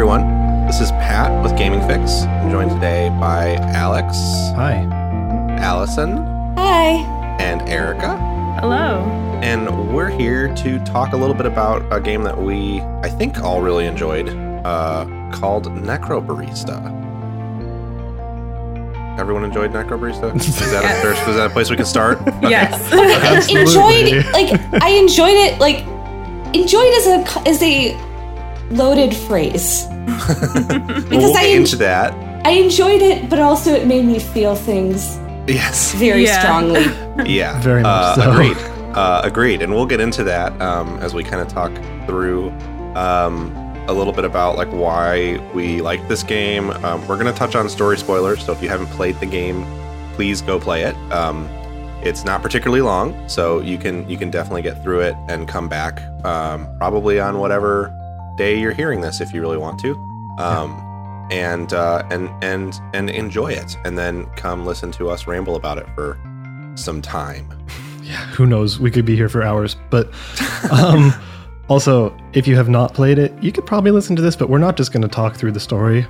everyone. This is Pat with Gaming Fix. I'm joined today by Alex, Hi. Allison, Hi. and Erica. Hello. And we're here to talk a little bit about a game that we, I think, all really enjoyed uh, called Necrobarista. Everyone enjoyed Necrobarista? Is that, a, Yes. is that a place we can start? Okay. Yes. enjoyed like I enjoyed it like enjoyed as a as a loaded phrase because we'll I get en- into that. I enjoyed it, but also it made me feel things Yes. very Yeah. strongly. Yeah, Very much uh, so. Agreed. Uh, agreed. And we'll get into that um, as we kind of talk through um, a little bit about like why we like this game. Um, we're going to touch on story spoilers, so if you haven't played the game, please go play it. Um, it's not particularly long, so you can you can definitely get through it and come back um, probably on whatever day you're hearing this if you really want to. Um, and uh, and and and enjoy it, and then come listen to us ramble about it for some time. Yeah, who knows? We could be here for hours. But um, also, if you have not played it, you could probably listen to this, but we're not just going to talk through the story.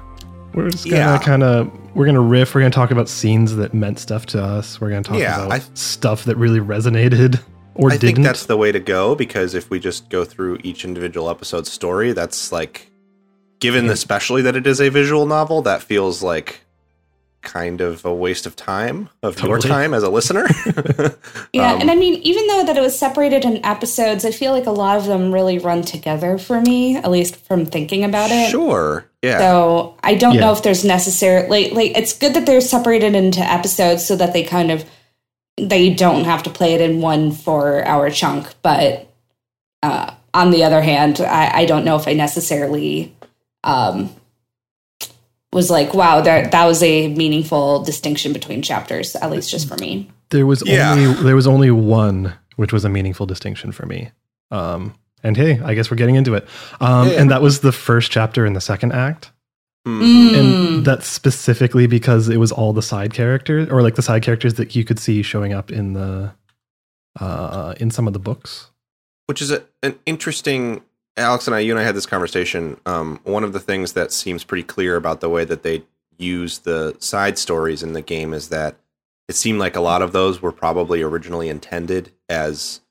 We're just going to Yeah. kind of, we're going to riff. We're going to talk about scenes that meant stuff to us. We're going to talk Yeah, about I- stuff that really resonated or I didn't. think that's the way to go because if we just go through each individual episode's story, that's like, given especially that it is a visual novel, that feels like kind of a waste of time of your time as a listener. Yeah, Um, and I mean, even though that it was separated in episodes, I feel like a lot of them really run together for me, at least from thinking about it. sure. Yeah. So I don't Yeah. know if there's necessarily like like it's good that they're separated into episodes so that they kind of they don't have to play it in one four hour chunk. But uh, on the other hand, I, I don't know if I necessarily um, was like, wow, that that was a meaningful distinction between chapters, at least just for me. there was Yeah. only, there was only one, which was a meaningful distinction for me. Um, and hey, I guess we're getting into it. Um, Yeah. And that was the first chapter in the second act. Mm. Mm. and that's specifically because it was all the side characters or like the side characters that you could see showing up in the uh in some of the books which is a, an interesting alex and i you and i had this conversation um, one of the things that seems pretty clear about the way that they use the side stories in the game is that it seemed like a lot of those were probably originally intended as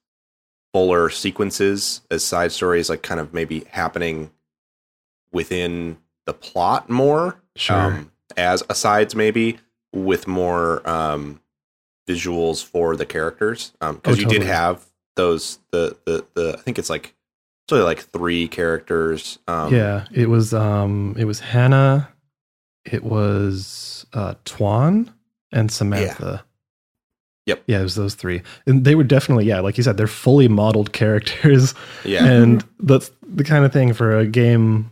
fuller sequences as side stories like kind of maybe happening within the plot more Sure. um, as asides maybe with more um, visuals for the characters because Oh, you did have those the, the the I think it's like it's only like three characters um, yeah it was um it was hannah it was uh Tuan and samantha. Yep. yeah it was those three. And they were definitely yeah like you said they're fully modeled characters. Yeah. And that's the kind of thing for a game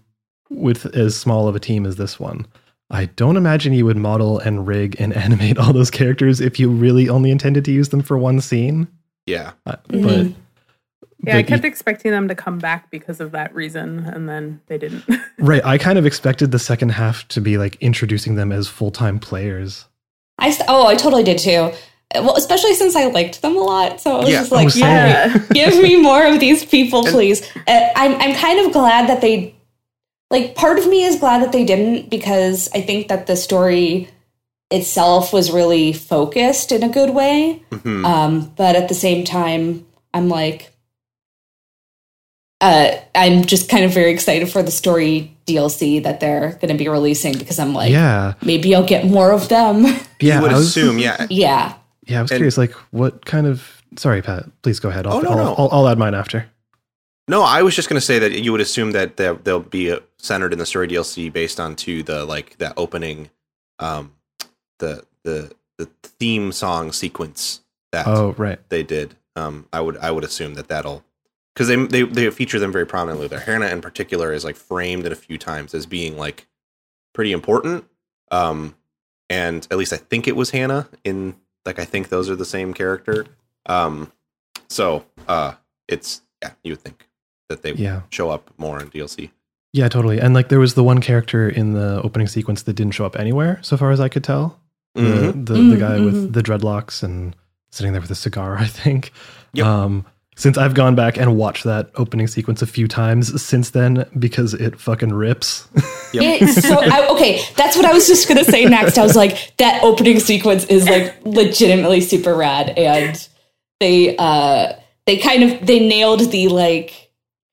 with as small of a team as this one. I don't imagine you would model and rig and animate all those characters if you really only intended to use them for one scene. yeah Uh, Mhm. But Yeah, I kept you- expecting them to come back because of that reason, and then they didn't. right, I kind of expected the second half to be like introducing them as full time players. I st- oh, I totally did too. Well, especially since I liked them a lot, so I was Yeah. just like, Oh, same. yeah, give me more of these people, And- please. Uh, I'm I'm kind of glad that they, like, part of me is glad that they didn't because I think that the story itself was really focused in a good way. Mhm. Um, but at the same time, I'm like, uh, I'm just kind of very excited for the story DLC that they're going to be releasing because I'm like, yeah, maybe I'll get more of them. yeah. you would I was, assume yeah yeah. Yeah, I was And- curious. Like, what kind of? Sorry, Pat. Please go ahead. I'll, Oh, no, I'll, no. I'll, I'll add mine after. No I was just gonna say that you would assume that they'll, be centered in the story DLC based on to the like that opening um the the the theme song sequence that Oh, right. they did. Um, I would I would assume that that'll because they, they they feature them very prominently there. Hannah in particular is like framed in a few times as being like pretty important. Um, and at least I think it was Hannah in like I think those are the same character. Um, so uh, it's yeah, you would think that they Yeah. show up more in DLC. Yeah, totally. And like, there was the one character in the opening sequence that didn't show up anywhere, so far as I could tell. Mhm. The the, the Mm, guy with mhm. the dreadlocks and sitting there with a cigar, I think. Yep. Um, since I've gone back and watched that opening sequence a few times since then because it fucking rips. It's so I, okay. That's what I was just gonna say next. I was like, that opening sequence is like legitimately super rad, and they uh they kind of they nailed the like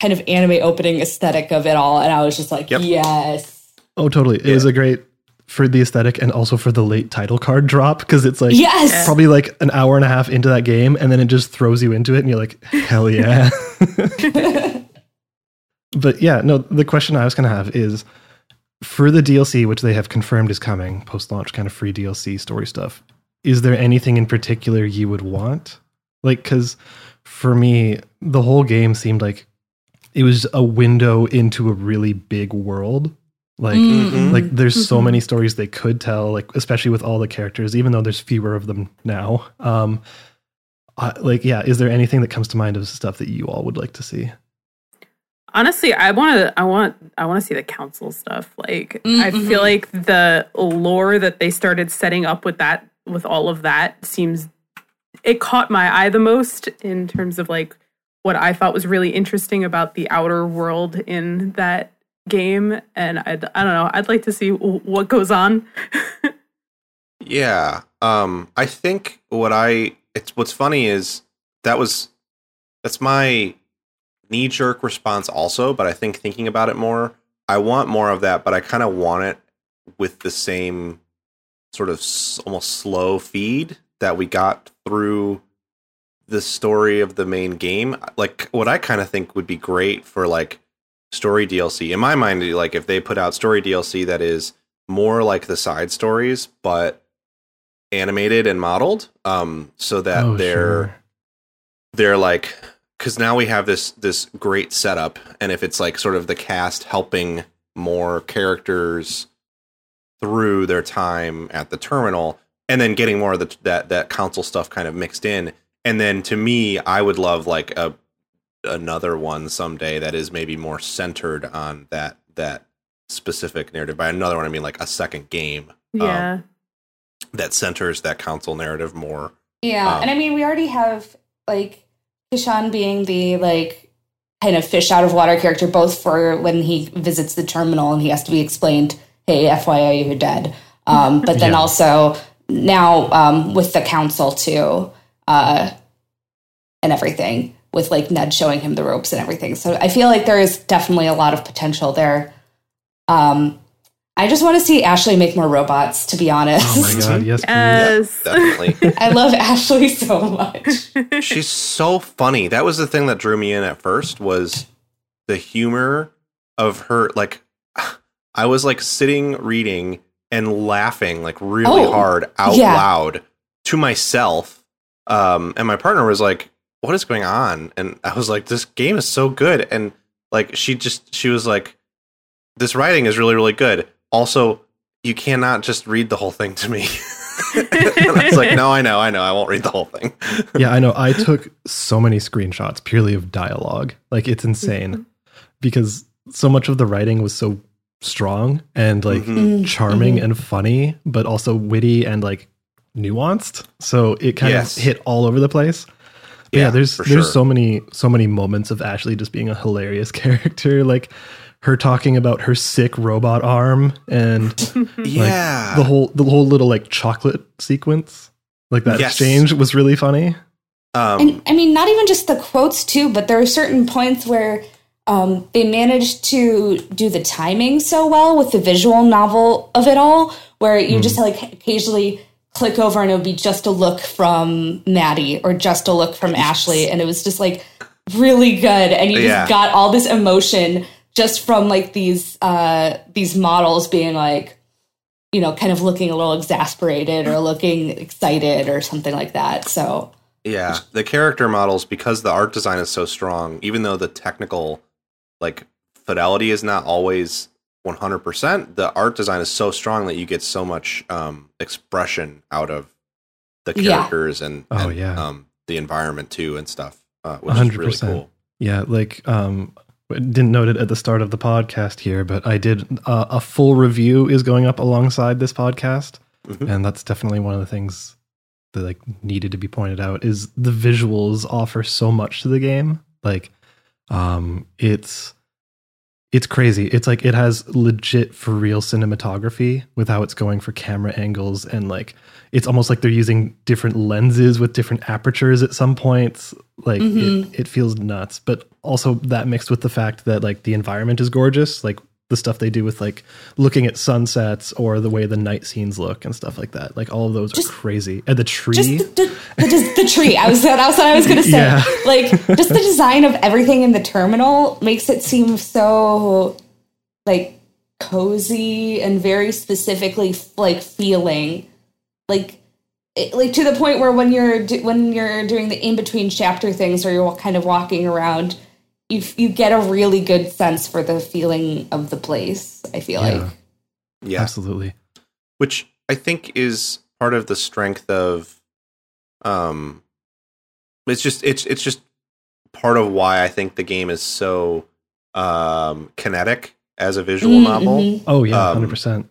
kind of anime opening aesthetic of it all, and I was just like, Yep. yes, oh, totally. It was a great for the aesthetic and also for the late title card drop because it's like yes. probably like an hour and a half into that game and then it just throws you into it and you're like hell yeah but yeah no the question i was going to have is for the dlc which they have confirmed is coming post launch kind of free dlc story stuff is there anything in particular you would want like because for me the whole game seemed like it was a window into a really big world like Mm. like there's so Mhm. many stories they could tell like especially with all the characters even though there's fewer of them now um I, like yeah is there anything that comes to mind of stuff that you all would like to see Honestly, I want to. I want. I want to see the council stuff. Like, I Mhm. feel like the lore that they started setting up with that, with all of that, seems it caught my eye the most in terms of like what I thought was really interesting about the outer world in that game. And I, I don't know. I'd like to see what goes on. Yeah. Um I think what I it's what's funny is that was that's my knee jerk response also, but I think thinking about it more, I want more of that, but I kind of want it with the same sort of s- almost slow feed that we got through the story of the main game. Like what I kind of think would be great for like story DLC. In my mind, like if they put out story DLC that is more like the side stories, but animated and modeled, um, so that Oh, they're sure. they're like because now we have this this great setup, and if it's like sort of the cast helping more characters through their time at the terminal, and then getting more of the, that that council stuff kind of mixed in, and then to me, I would love like a another one someday that is maybe more centered on that that specific narrative. By another one, I mean like a second game Yeah. that centers that council narrative more. Yeah, Um, and I mean, we already have like Kishan being the like kind of fish out of water character, both for when he visits the terminal and he has to be explained, "Hey, FYI, you're dead." Um, but then Yeah. also now um, with the council too, uh, and everything with like Ned showing him the ropes and everything. So I feel like there is definitely a lot of potential there. Um, I just want to see Ashley make more robots. To be honest, oh my god yes please. Yes. Definitely. I love Ashley so much. She's so funny. That was the thing that drew me in at first was the humor of her like I was like sitting reading and laughing like really Oh, hard out yeah. loud to myself. Um and my partner was like, "What is going on?" And I was like, "This game is so good." And like she just she was like, "This writing is really really good." Also, you cannot just read the whole thing to me. and I was like, "No, I know, I know. I won't read the whole thing." yeah i know i took so many screenshots purely of dialogue like it's insane because so much of the writing was so strong and like Mhm. Mm, charming mhm. and funny but also witty and like nuanced so it kind Yes. of hit all over the place But yeah, there's for there's sure. so many so many moments of Ashley just being a hilarious character like her talking about her sick robot arm and yeah. the whole the whole little like chocolate sequence like that Yes. exchange was really funny um, and I mean, not even just the quotes too, but there are certain points where um, they managed to do the timing so well with the visual novel of it all, where you just like occasionally click over and it would be just a look from Maddy or just a look from Ashley, and it was just like really good, and you Yeah. just got all this emotion just from like these uh, these models being like. You know, kind of looking a little exasperated or looking excited or something like that. So, yeah, the character models because the art design is so strong, even though the technical like fidelity is not always 100%, the art design is so strong that you get so much um expression out of the Yeah. characters and, Oh, and, yeah. um the environment too and stuff, uh, which is really 100%. cool. Yeah, like um didn't note it at the start of the podcast here, but I did uh, a full review is going up alongside this podcast, Mhm. and that's definitely one of the things that like needed to be pointed out is the visuals offer so much to the game. Like, um, it's it's crazy. It's like it has legit for real cinematography with how it's going for camera angles and like it's almost like they're using different lenses with different apertures at some points. Like Mhm. it, it feels nuts. But also that mixed with the fact that like the environment is gorgeous, like the stuff they do with like looking at sunsets or the way the night scenes look and stuff like that. Like all of those Just- are crazy. And the tree. just the, the, the, the tree. I was that was what I was gonna say. Yeah. Like just the design of everything in the terminal makes it seem so like cozy and very specifically like feeling like it, like to the point where when you're do, when you're doing the in between chapter things or you're kind of walking around you you get a really good sense for the feeling of the place i feel Yeah. like Yeah. Absolutely. which I think is part of the strength of um it's just it's it's just part of why I think the game is so um kinetic as a visual Mm, novel mhm. Oh yeah, Um, hundred percent.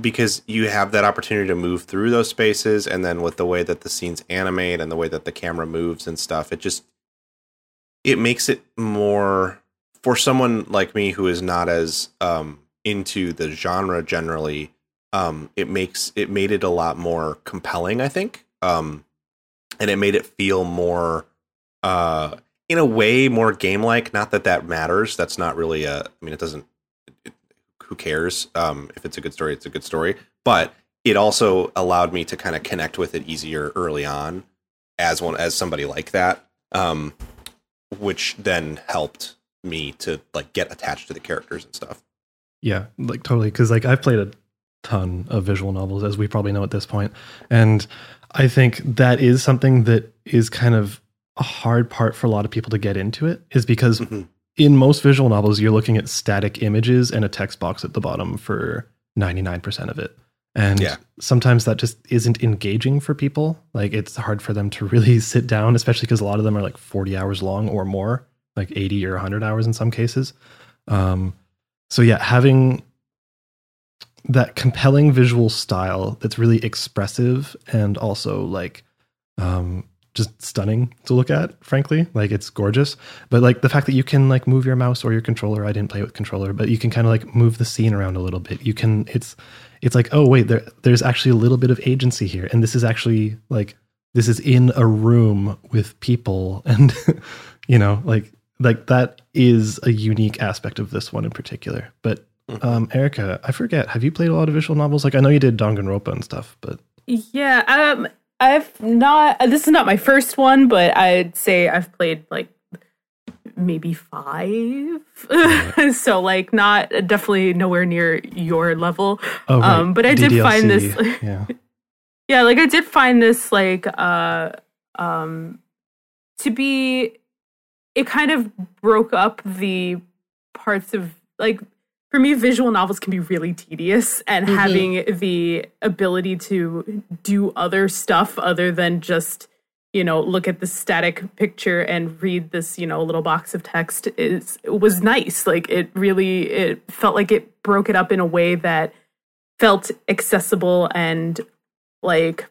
because you have that opportunity to move through those spaces and then with the way that the scenes animate and the way that the camera moves and stuff it just it makes it more for someone like me who is not as um into the genre generally um it makes it made it a lot more compelling i think. Um and it made it feel more uh in a way more game like not that that matters. That's not really a i mean it doesn't it, who cares? Um if it's a good story it's a good story. But it also allowed me to kind of connect with it easier early on as one as somebody like that. Um which then helped me to like get attached to the characters and stuff Yeah, like totally. Because like I've played a ton of visual novels, as we probably know at this point, and I think that is something that is kind of a hard part for a lot of people to get into it. Is because Mhm. in most visual novels, you're looking at static images and a text box at the bottom for ninety nine percent of it, and Yeah. sometimes that just isn't engaging for people. Like it's hard for them to really sit down, especially because a lot of them are like forty hours long or more, like eighty or hundred hours in some cases. Um, so yeah, having that compelling visual style that's really expressive and also like um just stunning to look at frankly like it's gorgeous but like the fact that you can like move your mouse or your controller i didn't play with controller but you can kind of like move the scene around a little bit you can it's it's like oh wait there there's actually a little bit of agency here and this is actually like this is in a room with people and you know like like that is a unique aspect of this one in particular but Mhm. um erica i forget have you played a lot of visual novels like i know you did danganronpa and stuff but Yeah, um, I've not. This is not my first one, but I'd say I've played like maybe five. so like, not definitely nowhere near your level. oh right, Um, but I did find this- DDLC, yeah Yeah, like I did find this like uh um to be it kind of broke up the parts of like for me visual novels can be really tedious and Mhm. having the ability to do other stuff other than just you know look at the static picture and read this you know little box of text is was nice like it really it felt like it broke it up in a way that felt accessible and like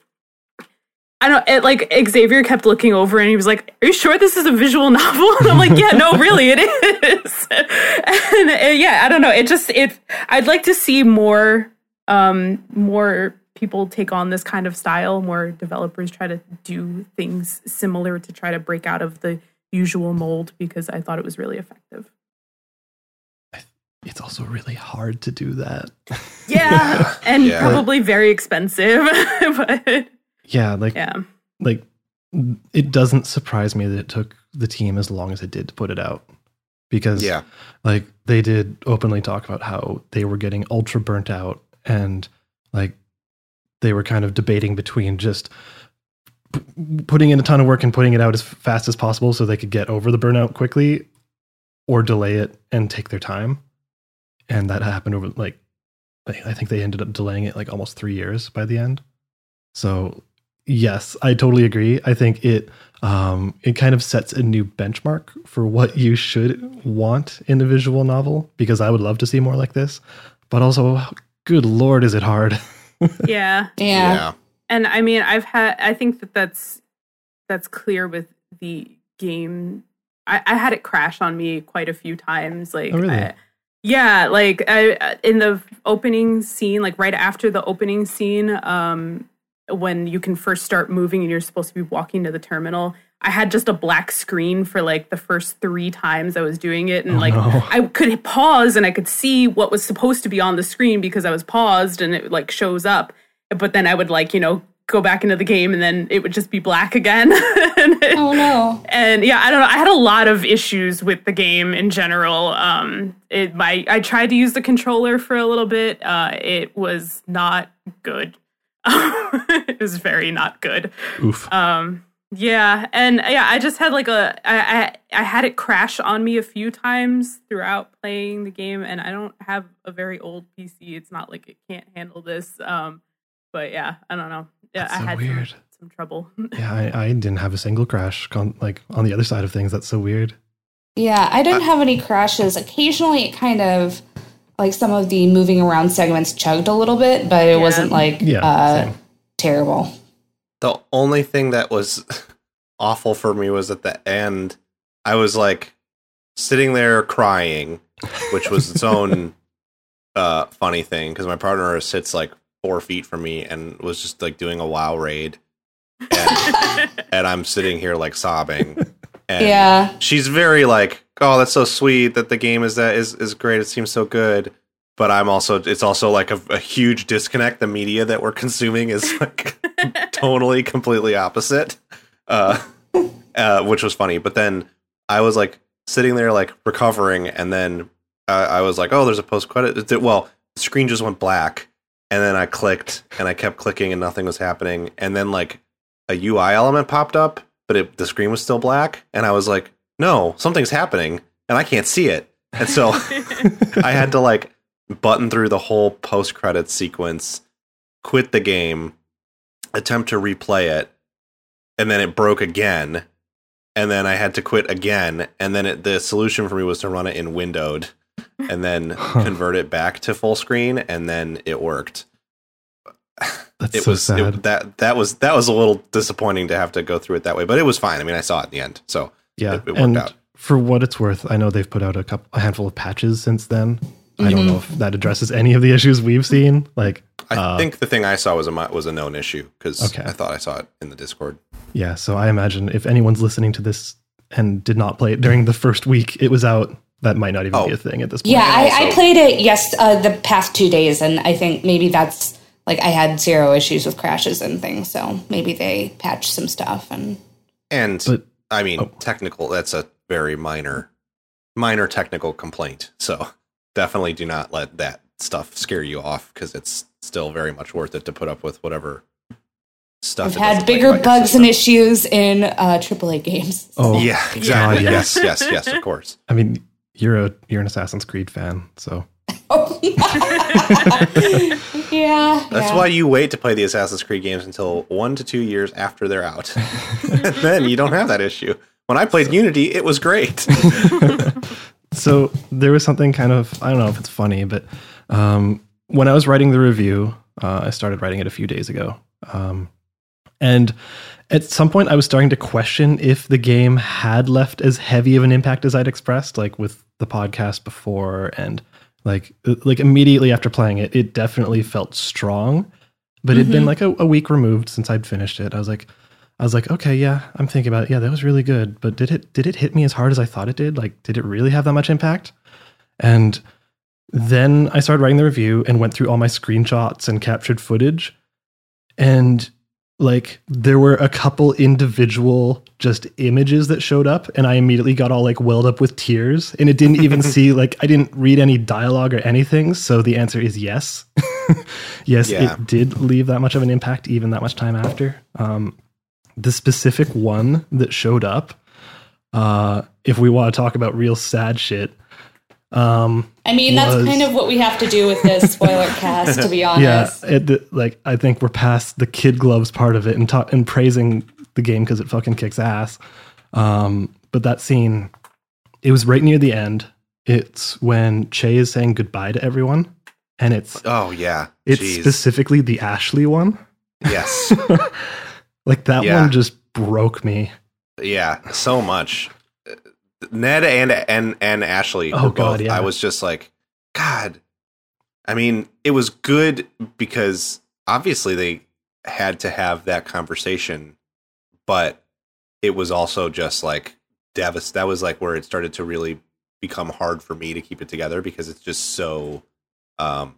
I don't it, like Xavier kept looking over and he was like, "Are you sure this is a visual novel?" And I'm like, "Yeah, no, really, it is." and, uh, yeah, I don't know. It just it. I'd like to see more, um, more people take on this kind of style. More developers try to do things similar to try to break out of the usual mold because I thought it was really effective. it's also really hard to do that Yeah, and Yeah. probably very expensive, but yeah like yeah. like it doesn't surprise me that it took the team as long as it did to put it out because yeah like they did openly talk about how they were getting ultra burnt out and like they were kind of debating between just p- putting in a ton of work and putting it out as fast as possible so they could get over the burnout quickly or delay it and take their time and that happened over like I think they ended up delaying it like almost 3 years by the end so yes i totally agree i think it um, it kind of sets a new benchmark for what you should want in a visual novel because I would love to see more like this. But also, good lord, is it hard? Yeah. Yeah. and I mean, I've had. I think that that's that's clear with the game. I, I had it crash on me quite a few times. Like, Oh, really? I- yeah, like I in the opening scene, like right after the opening scene, um, when you can first start moving and you're supposed to be walking to the terminal. I had just a black screen for like the first three times I was doing it, and Oh, like no. I could pause and I could see what was supposed to be on the screen because I was paused and it like shows up. But then I would like, you know, go back into the game and then it would just be black again. and, it- Oh no. and yeah, I don't know. I had a lot of issues with the game in general. Um, it my I tried to use the controller for a little bit. Uh, it was not good. it was very not good. Oof. Um, yeah, and yeah, I just had like a I, I I had it crash on me a few times throughout playing the game, and I don't have a very old PC. It's not like it can't handle this. Um, but yeah, I don't know. Yeah, That's I so had weird. Some, some trouble. yeah, I, I didn't have a single crash. Con- like on the other side of things, that's so weird. Yeah, I didn't have any crashes. Occasionally, it kind of like some of the moving around segments chugged a little bit, but it Yeah. wasn't like Yeah, uh, terrible. The only thing that was awful for me was at the end. I was like sitting there crying, which was its own uh, funny thing because my partner sits like four feet from me and was just like doing a WoW raid, and, and I'm sitting here like sobbing. And Yeah, she's very like, oh, that's so sweet that the game is that is is great. It seems so good. But I'm also, it's also like a, a huge disconnect. The media that we're consuming is like totally, completely opposite, uh, uh, which was funny. But then I was like sitting there, like recovering, and then uh, I was like, oh, there's a post credit. Well, the screen just went black, and then I clicked, and I kept clicking, and nothing was happening. And then like a UI element popped up, but it, the screen was still black, and I was like, no, something's happening, and I can't see it. And so I had to like button through the whole post credit sequence, quit the game, attempt to replay it, and then it broke again. And then I had to quit again. And then it, the solution for me was to run it in windowed and then Huh. convert it back to full screen. And then it worked. That's It so was sad. it, that that was that was a little disappointing to have to go through it that way, but it was fine. I mean, I saw it in the end, so yeah, it- it worked and out. for what it's worth, I know they've put out a couple, a handful of patches since then. I don't know if that addresses any of the issues we've seen. Like, I Uh, think the thing I saw was a was a known issue because Okay. I thought I saw it in the Discord. yeah. So I imagine if anyone's listening to this and did not play it during the first week it was out, that might not even Oh. be a thing at this point. yeah. I, I played it yes uh, the past two days, and I think maybe that's like I had zero issues with crashes and things. So maybe they patched some stuff and And But- I mean, oh. technical. That's a very minor, minor technical complaint. So definitely do not let that stuff scare you off because it's still very much worth it to put up with whatever stuff. I've had bigger bugs and issues in uh, AAA games. Oh, Yeah, exactly. Yeah. Yes, yes, yes. Of course. I mean, you're a you're an Assassin's Creed fan, so yeah, That's yeah. why you wait to play the Assassin's Creed games until one to two years after they're out. then you don't have that issue. When I played Unity, it was great. So there was something kind of I don't know if it's funny, but um, when I was writing the review, uh, I started writing it a few days ago, um, and at some point I was starting to question if the game had left as heavy of an impact as I'd expressed, like with the podcast before, and like uh, like immediately after playing it, it definitely felt strong, but it'd been Mhm. like a, a week removed since I'd finished it. I was like. I was like, okay, yeah, I'm thinking about it. Yeah, that was really good, but did it did it hit me as hard as I thought it did? Like, did it really have that much impact? And then I started writing the review and went through all my screenshots and captured footage. And like there were a couple individual just images that showed up and I immediately got all like welled up with tears and it didn't even see like I didn't read any dialogue or anything so the answer is yes. yes, Yeah. it did leave that much of an impact even that much time after. Um the specific one that showed up uh if we want to talk about real sad shit um I mean, that's kind of what we have to do with this spoiler cast, to be honest. yeah, it, like I think we're past the kid gloves part of it and ta- and praising the game because it fucking kicks ass. Um, but that scene, it was right near the end. It's when Chay is saying goodbye to everyone, and it's oh yeah. it's Jeez. specifically the Ashley one. Yes. like that Yeah. one just broke me. yeah, so much. Ned and and and Ashley Oh, God, both. yeah. I was just like, God. I mean, it was good because obviously they had to have that conversation, but it was also just like devast. That was like where it started to really become hard for me to keep it together because it's just so um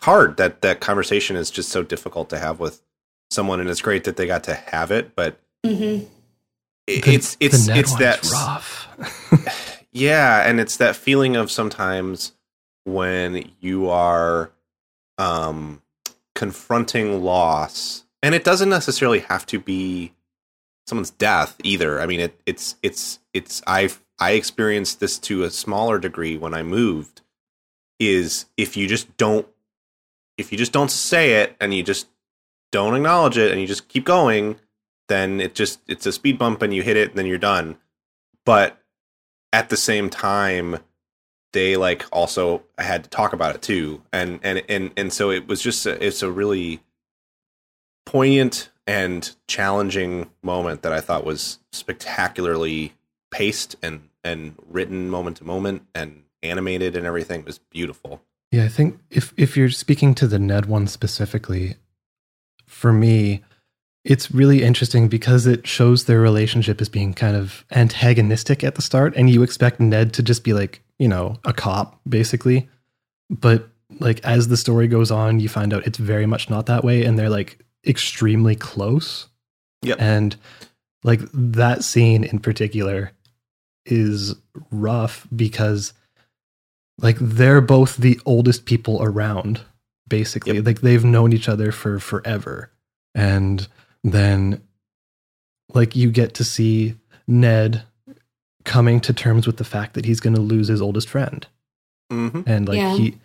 hard that that conversation is just so difficult to have with someone and it's great that they got to have it but hmm it- The- it's it's the it's that rough. yeah and it's that feeling of sometimes when you are um confronting loss and it doesn't necessarily have to be someone's death either i mean it, it's it's it's i i experienced this to a smaller degree when i moved is if you just don't if you just don't say it and you just don't acknowledge it and you just keep going then it just it's a speed bump and you hit it and then you're done. But at the same time they like also had to talk about it too. And and and and so it was just a, it's a really poignant and challenging moment that I thought was spectacularly paced and and written moment to moment and animated and everything. It was beautiful. Yeah, I think if if you're speaking to the Ned one specifically, for me, it's really interesting because it shows their relationship as being kind of antagonistic at the start, and you expect Ned to just be like, you know, a cop, basically. But like as the story goes on, you find out it's very much not that way, and they're like extremely close. Yep. And like that scene in particular is rough because like they're both the oldest people around basically Yep. like they've known each other for forever and then like you get to see ned coming to terms with the fact that he's going to lose his oldest friend Mm-hmm. and like Yeah. he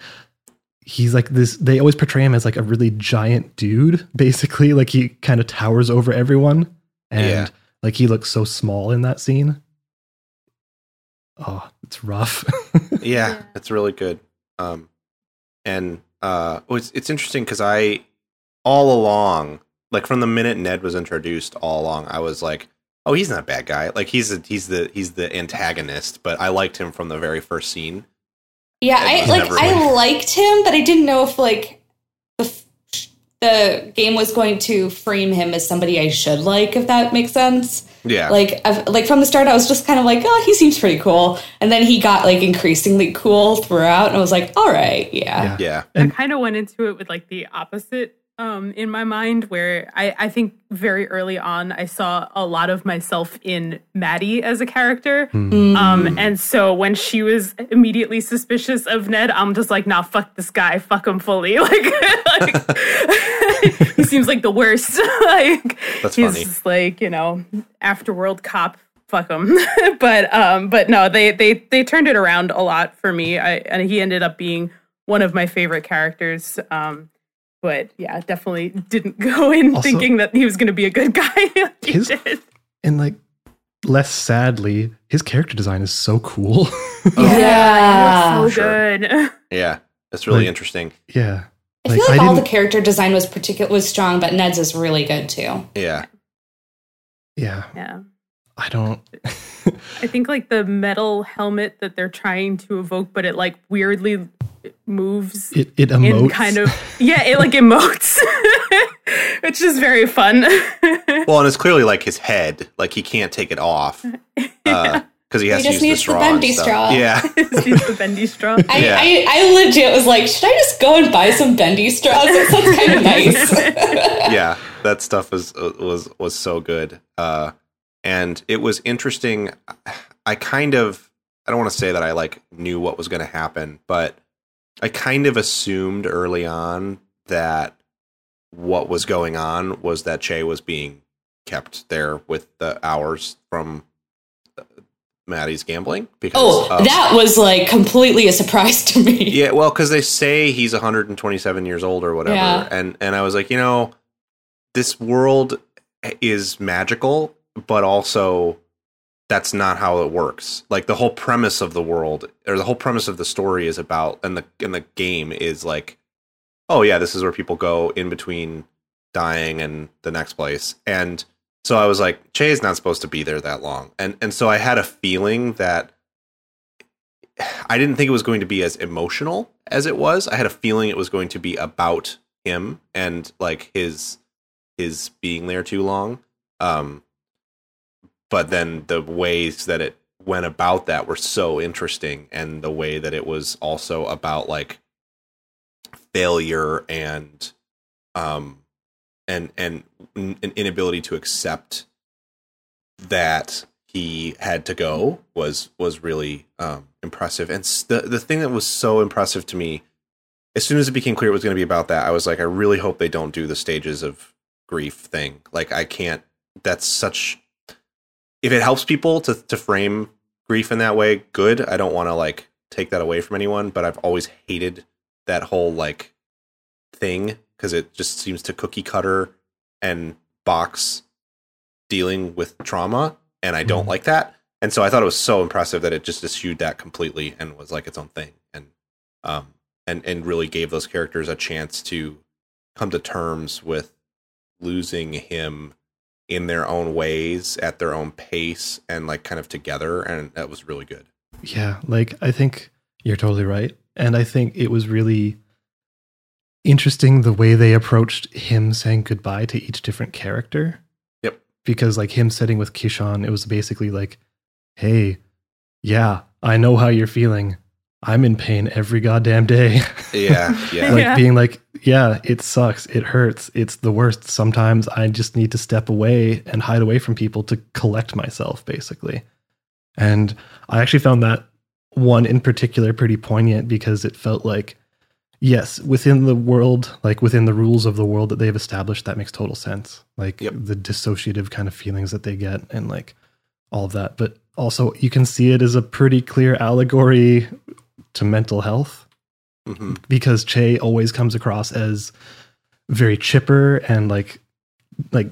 he's like this they always portray him as like a really giant dude basically like he kind of towers over everyone and Yeah. like he looks so small in that scene oh it's rough yeah, Yeah. it's really good. Um, and uh, it's it's interesting because I all along, like from the minute Ned was introduced, all along, I was like, oh, he's not a bad guy. Like he's a, he's the he's the antagonist, but I liked him from the very first scene. Yeah, I I like I liked him, but I didn't know if like the game was going to frame him as somebody I should like, if that makes sense. Yeah, Like, I've, like from the start, I was just kind of like, oh, he seems pretty cool, and then he got like increasingly cool throughout, and I was like, all right, yeah, Yeah. yeah, And- I kind of went into it with like the opposite um, in my mind, where I, I think very early on I saw a lot of myself in Maddy as a character. Mm. Um, and so when she was immediately suspicious of Ned, I'm just like, nah, fuck this guy, fuck him fully. Like, like he seems like the worst. like, That's he's funny. like, you know, afterworld cop. Fuck him, but um, but no, they they they turned it around a lot for me. I and he ended up being one of my favorite characters. Um, but yeah, definitely didn't go in Also- thinking that he was going to be a good guy. like he His- did. and like less sadly his character design is so cool oh, yeah. so sure. good. yeah. It's really Like- interesting. yeah I feel like I all the character design was particular was strong, but Ned's is really good too. Yeah, yeah yeah. i don't I think like the metal helmet that they're trying to evoke, but it like weirdly moves it, it in emotes kind of yeah, it like emotes, which is very fun. well, and it's clearly like his head, like he can't take it off Uh because he has He to just use the needs the straw. bendy straw. Yeah, He's the bendy straw. I, Yeah. I, I legit was like, should I just go and buy some bendy straws? That sounds kind of nice. yeah, that stuff was was was so good. Uh, and it was interesting. I kind of I don't want to say that I like knew what was going to happen, but I kind of assumed early on that what was going on was that Chay was being kept there with the hours from uh, Maddy's gambling because oh, of- that was like completely a surprise to me. yeah, well, because they say he's 127 years old or whatever, Yeah. and and I was like, you know, this world is magical, but also that's not how it works. Like the whole premise of the world or the whole premise of the story is about, and the and the game is like, oh yeah, this is where people go in between dying and the next place. And so I was like, Chay is not supposed to be there that long. And and so I had a feeling that I didn't think it was going to be as emotional as it was. I had a feeling it was going to be about him and like his his being there too long. Um but then the ways that it went about that were so interesting and the way that it was also about like failure and um and and an inability to accept that he had to go was was really um impressive. And the the thing that was so impressive to me as soon as it became clear it was going to be about that i was like i really hope they don't do the stages of grief thing. Like i can't that's such if it helps people to to frame grief in that way good. I don't want to like take that away from anyone but i've always hated that whole like thing because it just seems to cookie cutter and box dealing with trauma and i don't Mhm. like that. And so i thought it was so impressive that it just eschewed that completely and was like its own thing. And um and and really gave those characters a chance to come to terms with losing him in their own ways at their own pace and like kind of together and that was really good Yeah, like I think you're totally right. And I think it was really interesting the way they approached him saying goodbye to each different character. Yep. Because like him sitting with Kishan, it was basically like, hey, yeah, I know how you're feeling. I'm in pain every goddamn day. yeah yeah like Yeah. being like, yeah, it sucks. It hurts. It's the worst. Sometimes I just need to step away and hide away from people to collect myself, basically. And I actually found that one in particular pretty poignant because it felt like, yes, within the world, like within the rules of the world that they've established, that makes total sense. Like Yep. the dissociative kind of feelings that they get and like all of that. But also, you can see it as a pretty clear allegory to mental health hmm because Chay always comes across as very chipper and like like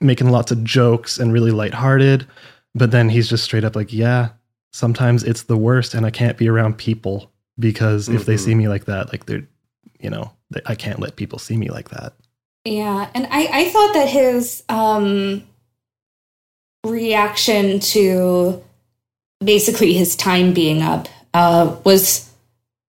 making lots of jokes and really lighthearted. But then he's just straight up like, yeah, sometimes it's the worst and I can't be around people because if they Mhm. see me like that, like they're you know, they, I can't let people see me like that. Yeah, and I, I thought that his um, reaction to basically his time being up uh, was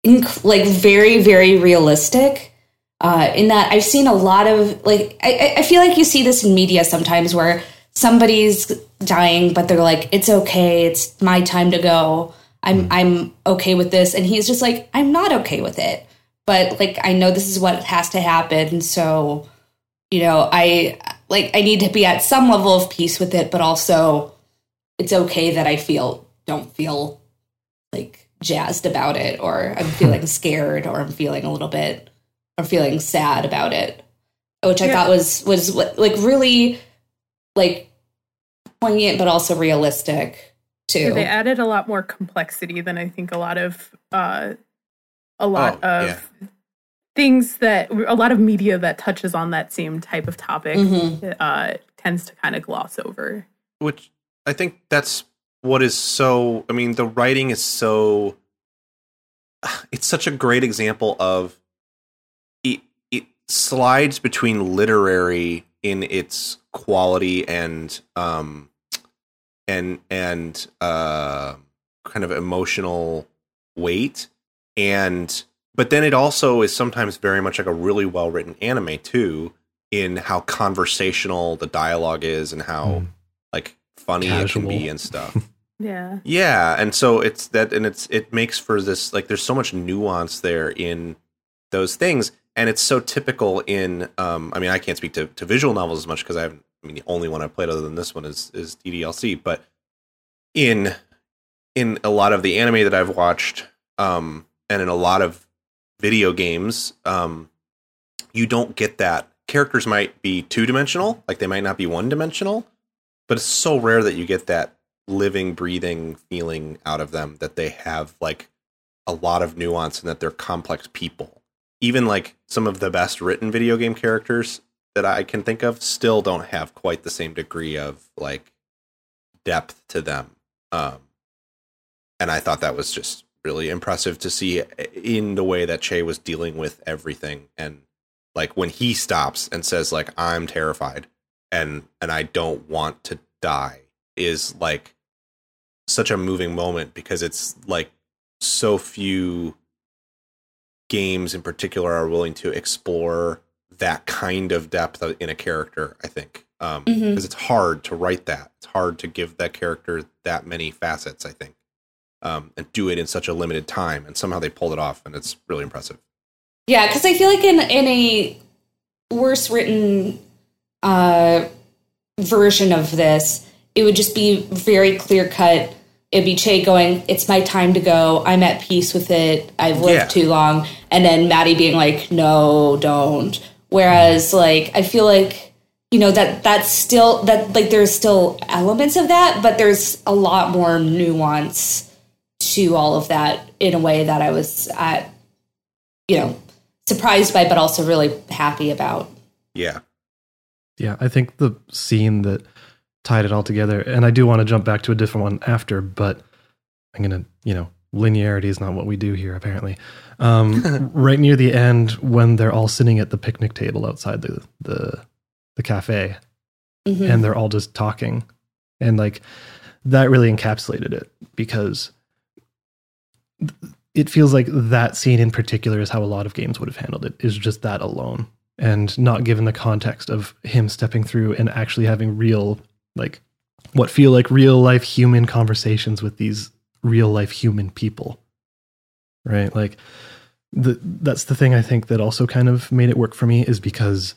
inc- like very, very realistic. Uh, in that I've seen a lot of like I, I- I feel like you see this in media sometimes where somebody's dying, but they're like, "It's okay, it's my time to go. I'm I'm okay with this," and he's just like, "I'm not okay with it." But like I know this is what has to happen, so you know i like i need to be at some level of peace with it but also it's okay that i feel don't feel like jazzed about it or i'm feeling scared or i'm feeling a little bit or feeling sad about it which i Yeah. thought was was like really like poignant but also realistic too They added a lot more complexity than I think a lot of uh, a lot Oh, of yeah. things that a lot of media that touches on that same type of topic Mhm. uh, tends to kind of gloss over. which I think that's what is so. I mean, the writing is so. It's such a great example of it. It slides between literary in its quality and um and and uh kind of emotional weight and but then it also is sometimes very much like a really well written anime too in how conversational the dialogue is and how Mm. like funny it can be and stuff. Yeah. yeah, and so it's that and it's it makes for this like there's so much nuance there in those things and it's so typical in um I mean I can't speak to, to visual novels as much because I haven't I mean the only one I've played other than this one is is DDLC but in in a lot of the anime that I've watched um and in a lot of video games um you don't get that characters might be two dimensional like they might not be one dimensional but it's so rare that you get that living breathing feeling out of them that they have like a lot of nuance and that they're complex people. Even like some of the best written video game characters that i can think of still don't have quite the same degree of like depth to them. Um and i thought that was just really impressive to see in the way that Chay was dealing with everything and like when he stops and says like I'm terrified and and I don't want to die is like such a moving moment because it's like so few games in particular are willing to explore that kind of depth in a character i think. Because um, mm-hmm. it's hard to write that. It's hard to give that character that many facets i think um, and do it in such a limited time and somehow they pulled it off and it's really impressive. Yeah because i feel like in in a worse written uh, version of this it would just be very clear cut it'd be Chay going, "It's my time to go. I'm at peace with it. I've lived yeah. too long," and then Maddy being like, "No, don't." Whereas, like, I feel like you know that that's still that like there's still elements of that, but there's a lot more nuance to all of that in a way that I was at, you know, surprised by, but also really happy about. Yeah. Yeah, I think the scene that tied it all together. And I do want to jump back to a different one after, but I'm going to, you know, linearity is not what we do here, apparently. Um, right near the end, when they're all sitting at the picnic table outside the, the, the cafe mm-hmm. and they're all just talking. And like that really encapsulated it because it feels like that scene in particular is how a lot of games would have handled it, is just that alone and not given the context of him stepping through and actually having real like what feel like real life human conversations with these real life human people right? Like the, that's the thing i think that also kind of made it work for me is because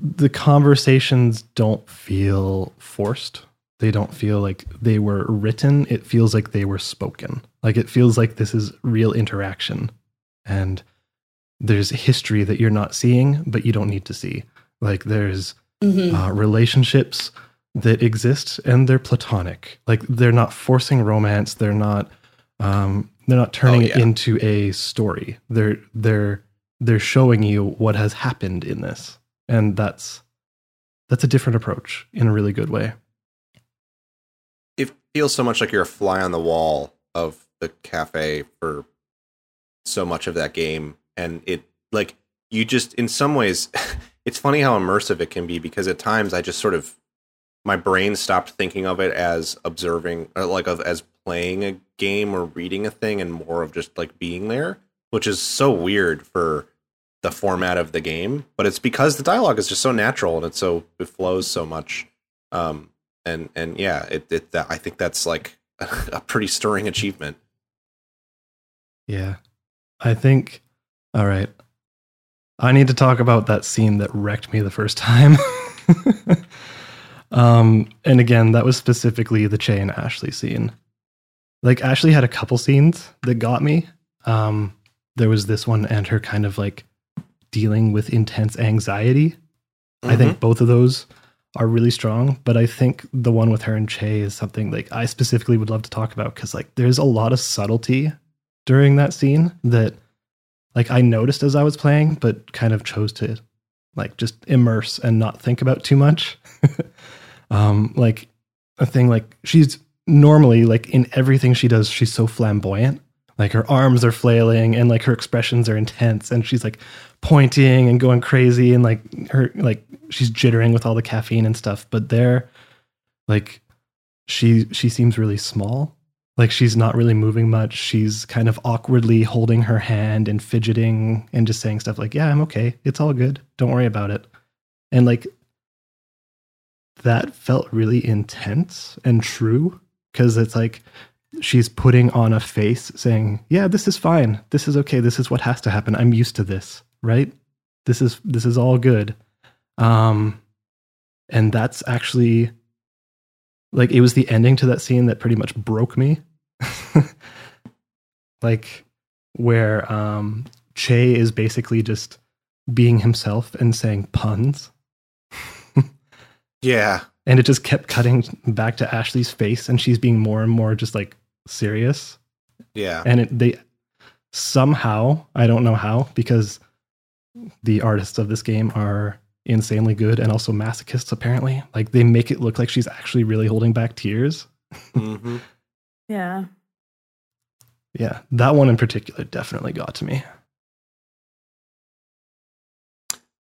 the conversations don't feel forced. They don't feel like they were written. It feels like they were spoken. Like it feels like this is real interaction. And there's history that you're not seeing but you don't need to see. Like there's mm-hmm. uh, relationships that exist and they're platonic. Like they're not forcing romance. They're not um, they're not turning oh, yeah. it into a story. They're they're they're showing you what has happened in this, and that's that's a different approach in a really good way. It feels so much like you're a fly on the wall of the cafe for so much of that game, and it like you just in some ways. it's funny how immersive it can be because at times I just sort of my brain stopped thinking of it as observing uh, like of as playing a game or reading a thing and more of just like being there which is so weird for the format of the game but it's because the dialogue is just so natural and it's so it flows so much um and and yeah it, it that i think that's like a pretty stirring achievement. Yeah. I think all right. I need to talk about that scene that wrecked me the first time Um, and again, that was specifically the Chay and Ashley scene. Like Ashley had a couple scenes that got me. Um, there was this one and her kind of like dealing with intense anxiety. Mm-hmm. I think mm-hmm. both of those are really strong, but I think the one with her and Chay is something like I specifically would love to talk about because like there's a lot of subtlety during that scene that like I noticed as I was playing, but kind of chose to like just immerse and not think about too much. um, like a thing like she's normally like in everything she does, she's so flamboyant. Like her arms are flailing and like her expressions are intense and she's like pointing and going crazy and like her like she's jittering with all the caffeine and stuff. But there, like she she seems really small. Like she's not really moving much. She's kind of awkwardly holding her hand and fidgeting and just saying stuff like, "Yeah, I'm okay. It's all good. Don't worry about it." And like that felt really intense and true because it's like she's putting on a face saying, "Yeah, this is fine. This is okay. This is what has to happen. I'm used to this, right? This is this is all good." Um and that's actually like it was the ending to that scene that pretty much broke me. like where um Chay is basically just being himself and saying puns yeah. And it just kept cutting back to Ashley's face and she's being more and more just like serious. Yeah. And it, they somehow, I don't know how, because the artists of this game are insanely good and also masochists apparently. Like they make it look like she's actually really holding back tears. Mm-hmm. yeah. Yeah, that one in particular definitely got to me.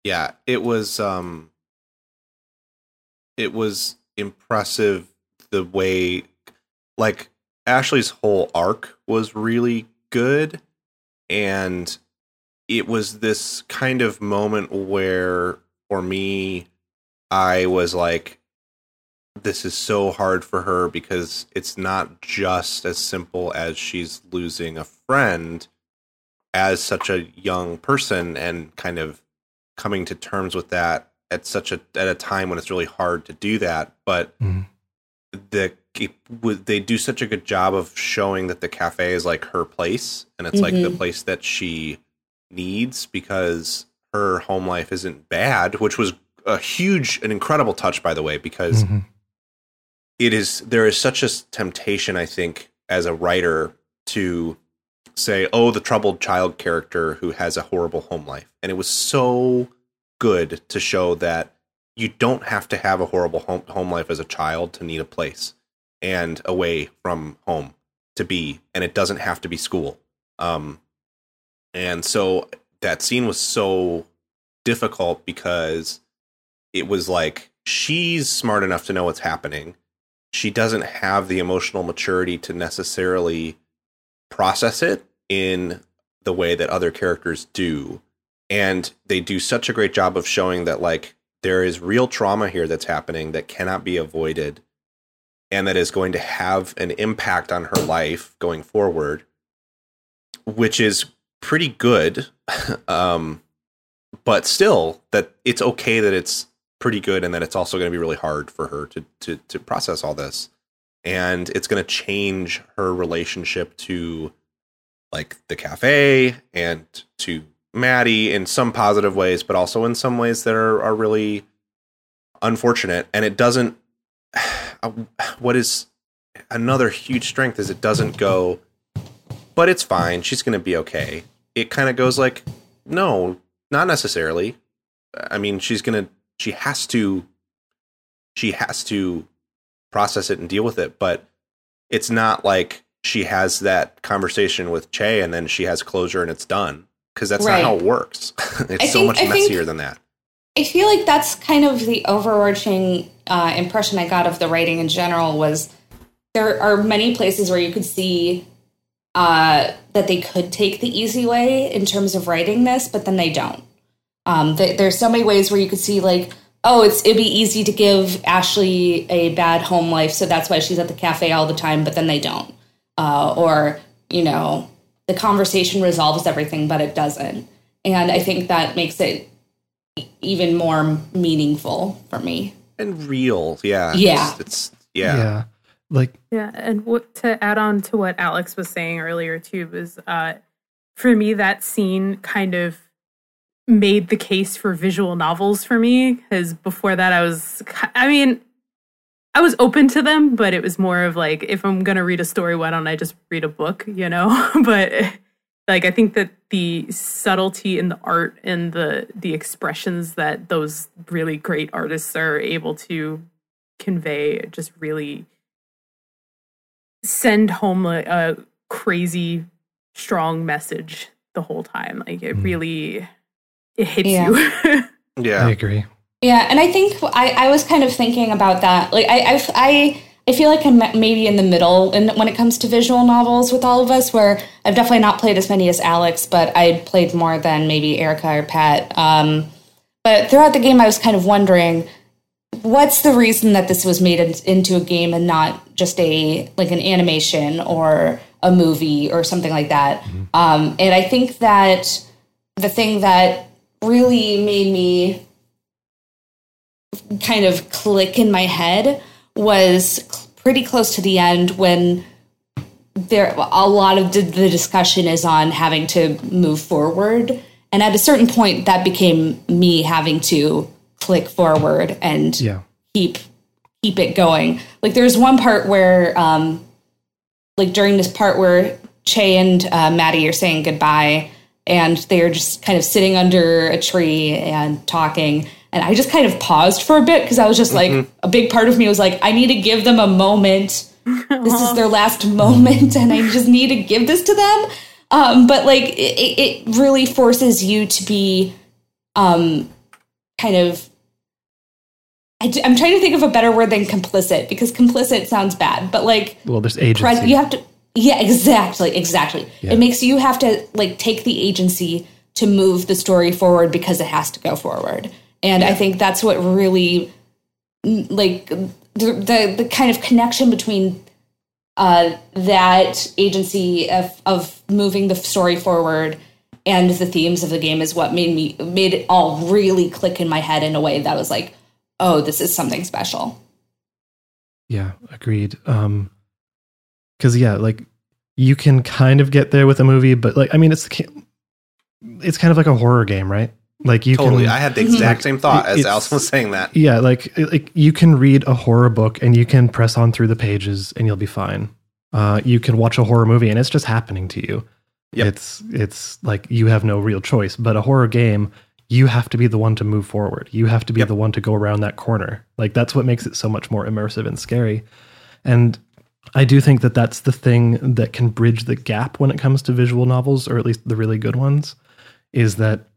Yeah, it was um it was impressive the way like Ashley's whole arc was really good. And it was this kind of moment where for me I was like this is so hard for her because it's not just as simple as she's losing a friend as such a young person and kind of coming to terms with that at such a at a time when it's really hard to do that but Mhm. the it, they do such a good job of showing that the cafe is like her place and it's like the Mhm. place that she needs because her home life isn't bad which was a huge an incredible touch by the way because Mhm. it is there is such a temptation i think as a writer to say oh the troubled child character who has a horrible home life and it was so good to show that you don't have to have a horrible home, home life as a child to need a place and away from home to be and it doesn't have to be school. Um and so that scene was so difficult because it was like she's smart enough to know what's happening. She doesn't have the emotional maturity to necessarily process it in the way that other characters do and they do such a great job of showing that like there is real trauma here that's happening that cannot be avoided and that is going to have an impact on her life going forward which is pretty good. Um but still that it's okay that it's pretty good and that it's also going to be really hard for her to to to process all this. And it's going to change her relationship to like the cafe and to Maddy in some positive ways but also in some ways that are are really unfortunate. And it doesn't uh, what is another huge strength is it doesn't go but it's fine she's going to be okay. It kind of goes like no not necessarily. I mean she's going to she has to she has to process it and deal with it but it's not like she has that conversation with chay and then she has closure and it's done because that's Right. not how it works it's so think- much I think- messier than that I feel like that's kind of the overarching uh, impression I got of the writing in general was there are many places where you could see uh, that they could take the easy way in terms of writing this, but then they don't. Um, th- there's so many ways where you could see like, oh, it's it'd be easy to give Ashley a bad home life, so that's why she's at the cafe all the time, but then they don't. Uh, or you know, the conversation resolves everything, but it doesn't. And I think that makes it even more meaningful for me. and real yeah Yeah. it's, it's yeah. yeah. Like Yeah, and what to add on to what Alex was saying earlier too was uh for me that scene kind of made the case for visual novels for me because before that I was I mean I was open to them, but it was more of like if I'm gonna read a story, why don't I just read a book, you know? but like I think that the subtlety in the art and the the expressions that those really great artists are able to convey just really send home a, a crazy strong message the whole time like it Mm. really it hits Yeah. you yeah I agree. Yeah, and I think I, I was kind of thinking about that. Like I I I, I feel like I'm maybe in the middle and when it comes to visual novels with all of us, where I've definitely not played as many as Alex, but I played more than maybe Erica or Pat. Um, but throughout the game, I was kind of wondering what's the reason that this was made in, into a game and not just a like an animation or a movie or something like that. Um, and I think that the thing that really made me kind of click in my head was cl- pretty close to the end when there a lot of the, the discussion is on having to move forward and at a certain point that became me having to click forward and Yeah. keep keep it going. Like there's one part where um like during this part where Chay and uh, Maddy are saying goodbye and they're just kind of sitting under a tree and talking and I just kind of paused for a bit because I was just like a big part of me was like I need to give them a moment. this is their last moment and I just need to give this to them. Um, but like it, it really forces you to be um kind of I, am trying to think of a better word than complicit because complicit sounds bad, but like well, there's agency. You have to, yeah, exactly, exactly. Yeah. It makes you have to like take the agency to move the story forward because it has to go forward, and yeah. I think that's what really like the, the the kind of connection between uh, that agency of of moving the story forward and the themes of the game is what made me made it all really click in my head in a way that was like oh, this is something special. Yeah, agreed. Um, because yeah, like you can kind of get there with a movie, but like I mean, it's it's kind of like a horror game, right? Like you totally. Can, I had the exact same thought as Allison was saying that. Yeah, like like you can read a horror book and you can press on through the pages and you'll be fine. Uh, you can watch a horror movie and it's just happening to you. Yep. It's it's like you have no real choice. But a horror game, you have to be the one to move forward. You have to be yep. the one to go around that corner. Like that's what makes it so much more immersive and scary. And I do think that that's the thing that can bridge the gap when it comes to visual novels, or at least the really good ones, is that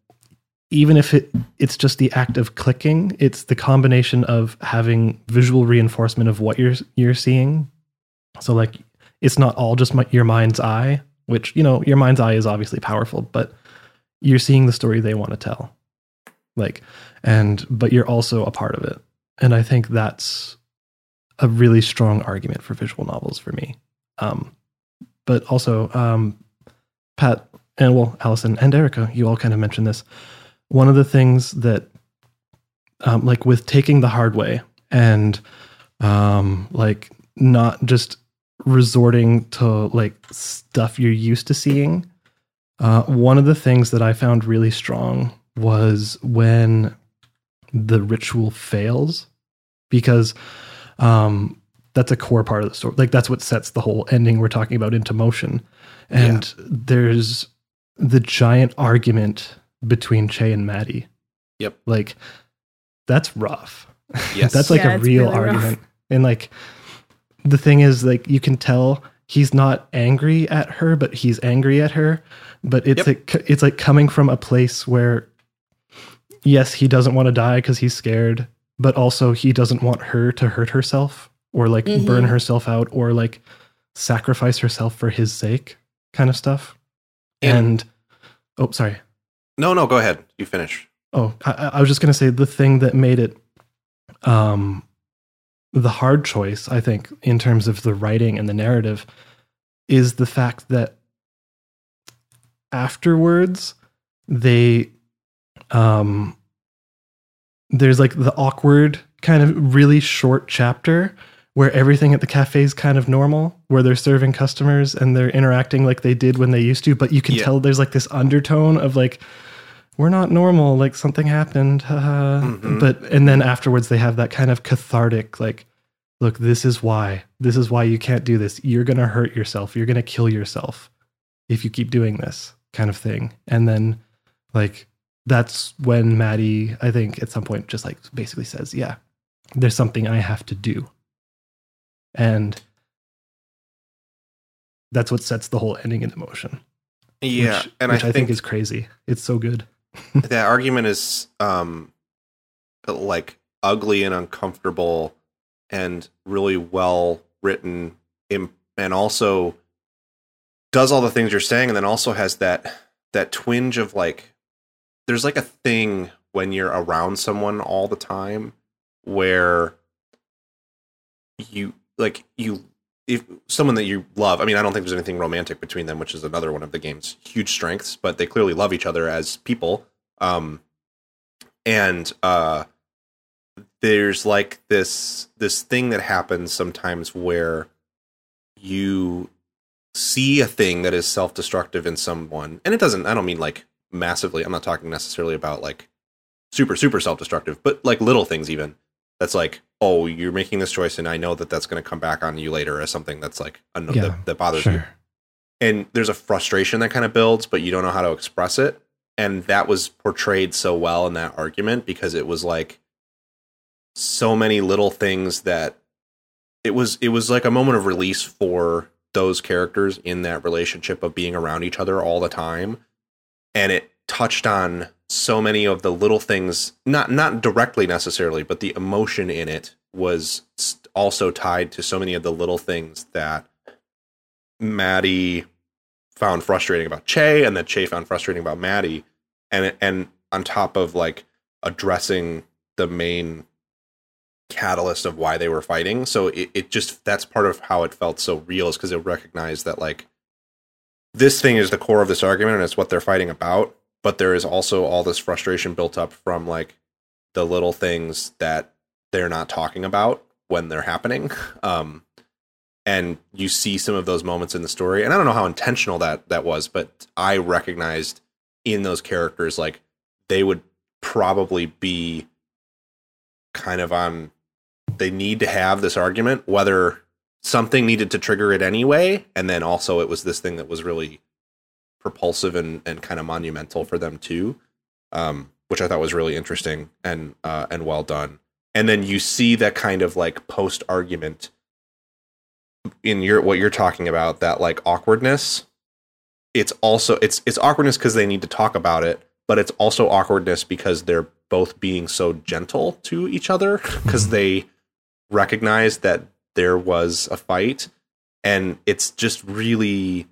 even if it it's just the act of clicking, it's the combination of having visual reinforcement of what you're you're seeing. So like it's not all just my, your mind's eye, which you know your mind's eye is obviously powerful, but you're seeing the story they want to tell. Like and but you're also a part of it. And i think that's a really strong argument for visual novels for me. Um but also um pat and well allison and erica you all kind of mentioned this one of the things that um like with taking the hard way and um like not just resorting to like stuff you're used to seeing uh, one of the things that I found really strong was when the ritual fails because um, that's a core part of the story. Like that's what sets the whole ending we're talking about into motion. And yeah. there's the giant argument between Chay and Maddy. Yep. Like that's rough. Yes. that's like yeah, a real really argument. Rough. And like the thing is like you can tell he's not angry at her, but he's angry at her. But it's yep. like it's like coming from a place where yes, he doesn't want to die because he's scared, but also he doesn't want her to hurt herself or like mm-hmm. burn herself out or like sacrifice herself for his sake kind of stuff. And, and oh, sorry. No, no, go ahead. You finish. Oh, I, I was just gonna say the thing that made it um the hard choice, I think, in terms of the writing and the narrative, is the fact that afterwards they um, there's like the awkward kind of really short chapter where everything at the cafe is kind of normal, where they're serving customers and they're interacting like they did when they used to, but you can yeah. tell there's like this undertone of like, we're not normal, like something happened. mm-hmm. But, and then afterwards, they have that kind of cathartic, like, look, this is why. This is why you can't do this. You're going to hurt yourself. You're going to kill yourself if you keep doing this kind of thing. And then, like, that's when Maddy, I think, at some point just like basically says, Yeah, there's something I have to do. And that's what sets the whole ending into motion. Yeah. Which, and which I, I think, think, is crazy. It's so good. that argument is um like ugly and uncomfortable and really well written and also does all the things you're saying and then also has that that twinge of like there's like a thing when you're around someone all the time where you like you if someone that you love i mean i don't think there's anything romantic between them which is another one of the game's huge strengths but they clearly love each other as people um and uh there's like this this thing that happens sometimes where you see a thing that is self-destructive in someone and it doesn't i don't mean like massively. I'm not talking necessarily about like super super self-destructive, but like little things even. That's like, oh, you're making this choice, and I know that that's going to come back on you later as something that's like a, yeah, that, that, bothers sure. you. And there's a frustration that kind of builds, but you don't know how to express it. And that was portrayed so well in that argument because it was like so many little things that it was it was like a moment of release for those characters in that relationship of being around each other all the time and it touched on so many of the little things not not directly necessarily but the emotion in it was also tied to so many of the little things that Maddy found frustrating about Chay and that Chay found frustrating about Maddy. And and on top of like addressing the main catalyst of why they were fighting. So it, it just that's part of how it felt so real is because it recognized that like this thing is the core of this argument and it's what they're fighting about but there is also all this frustration built up from like the little things that they're not talking about when they're happening. Um and you see some of those moments in the story and i don't know how intentional that that was but i recognized in those characters like they would probably be kind of on they need to have this argument whether something needed to trigger it anyway and then also it was this thing that was really propulsive and, and kind of monumental for them too um, which i thought was really interesting and uh, and well done. And then you see that kind of like post argument in your what you're talking about that like awkwardness. It's also it's it's awkwardness because they need to talk about it but it's also awkwardness because they're both being so gentle to each other because they recognize that there was a fight. And it's just really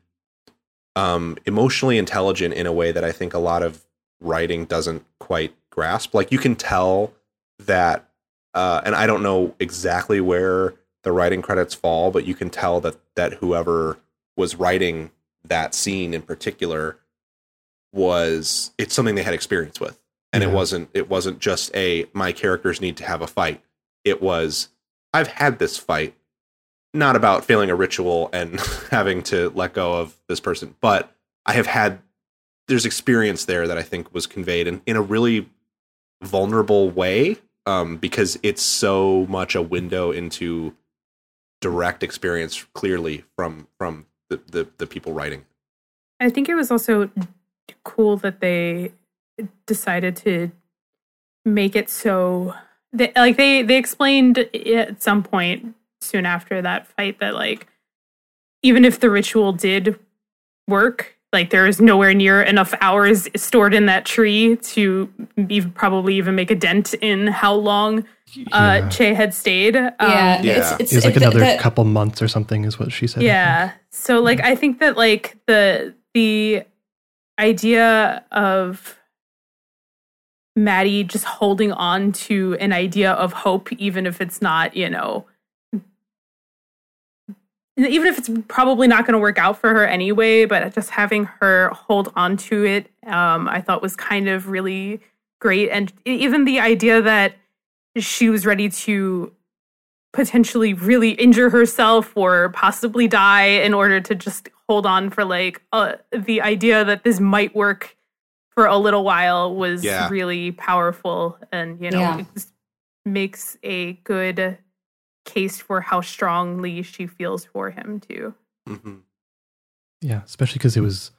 um emotionally intelligent in a way that I think a lot of writing doesn't quite grasp. Like you can tell that uh and I don't know exactly where the writing credits fall but you can tell that that whoever was writing that scene in particular was it's something they had experience with. And it wasn't it wasn't just a my characters need to have a fight. It was i've had this fight not about failing a ritual and having to let go of this person but i have had there's experience there that i think was conveyed in, in a really vulnerable way um, because it's so much a window into direct experience clearly from from the, the, the people writing. I think it was also cool that they decided to make it so they, like they they explained at some point soon after that fight that like even if the ritual did work like there is nowhere near enough hours stored in that tree to be, probably even make a dent in how long uh Yeah. chay had stayed um, yeah, Yeah. it's it's It was like it- another the- couple months or something, is what she said. I yeah so like i think that like the the idea of maddy just holding on to an idea of hope even if it's not you know even if it's probably not going to work out for her anyway but just having her hold on to it um i thought was kind of really great and even the idea that she was ready to potentially really injure herself or possibly die in order to just hold on for like uh, the idea that this might work for a little while was Yeah. really powerful and you know Yeah. it just makes a good case for how strongly she feels for him too mm-hmm. Yeah, especially because it was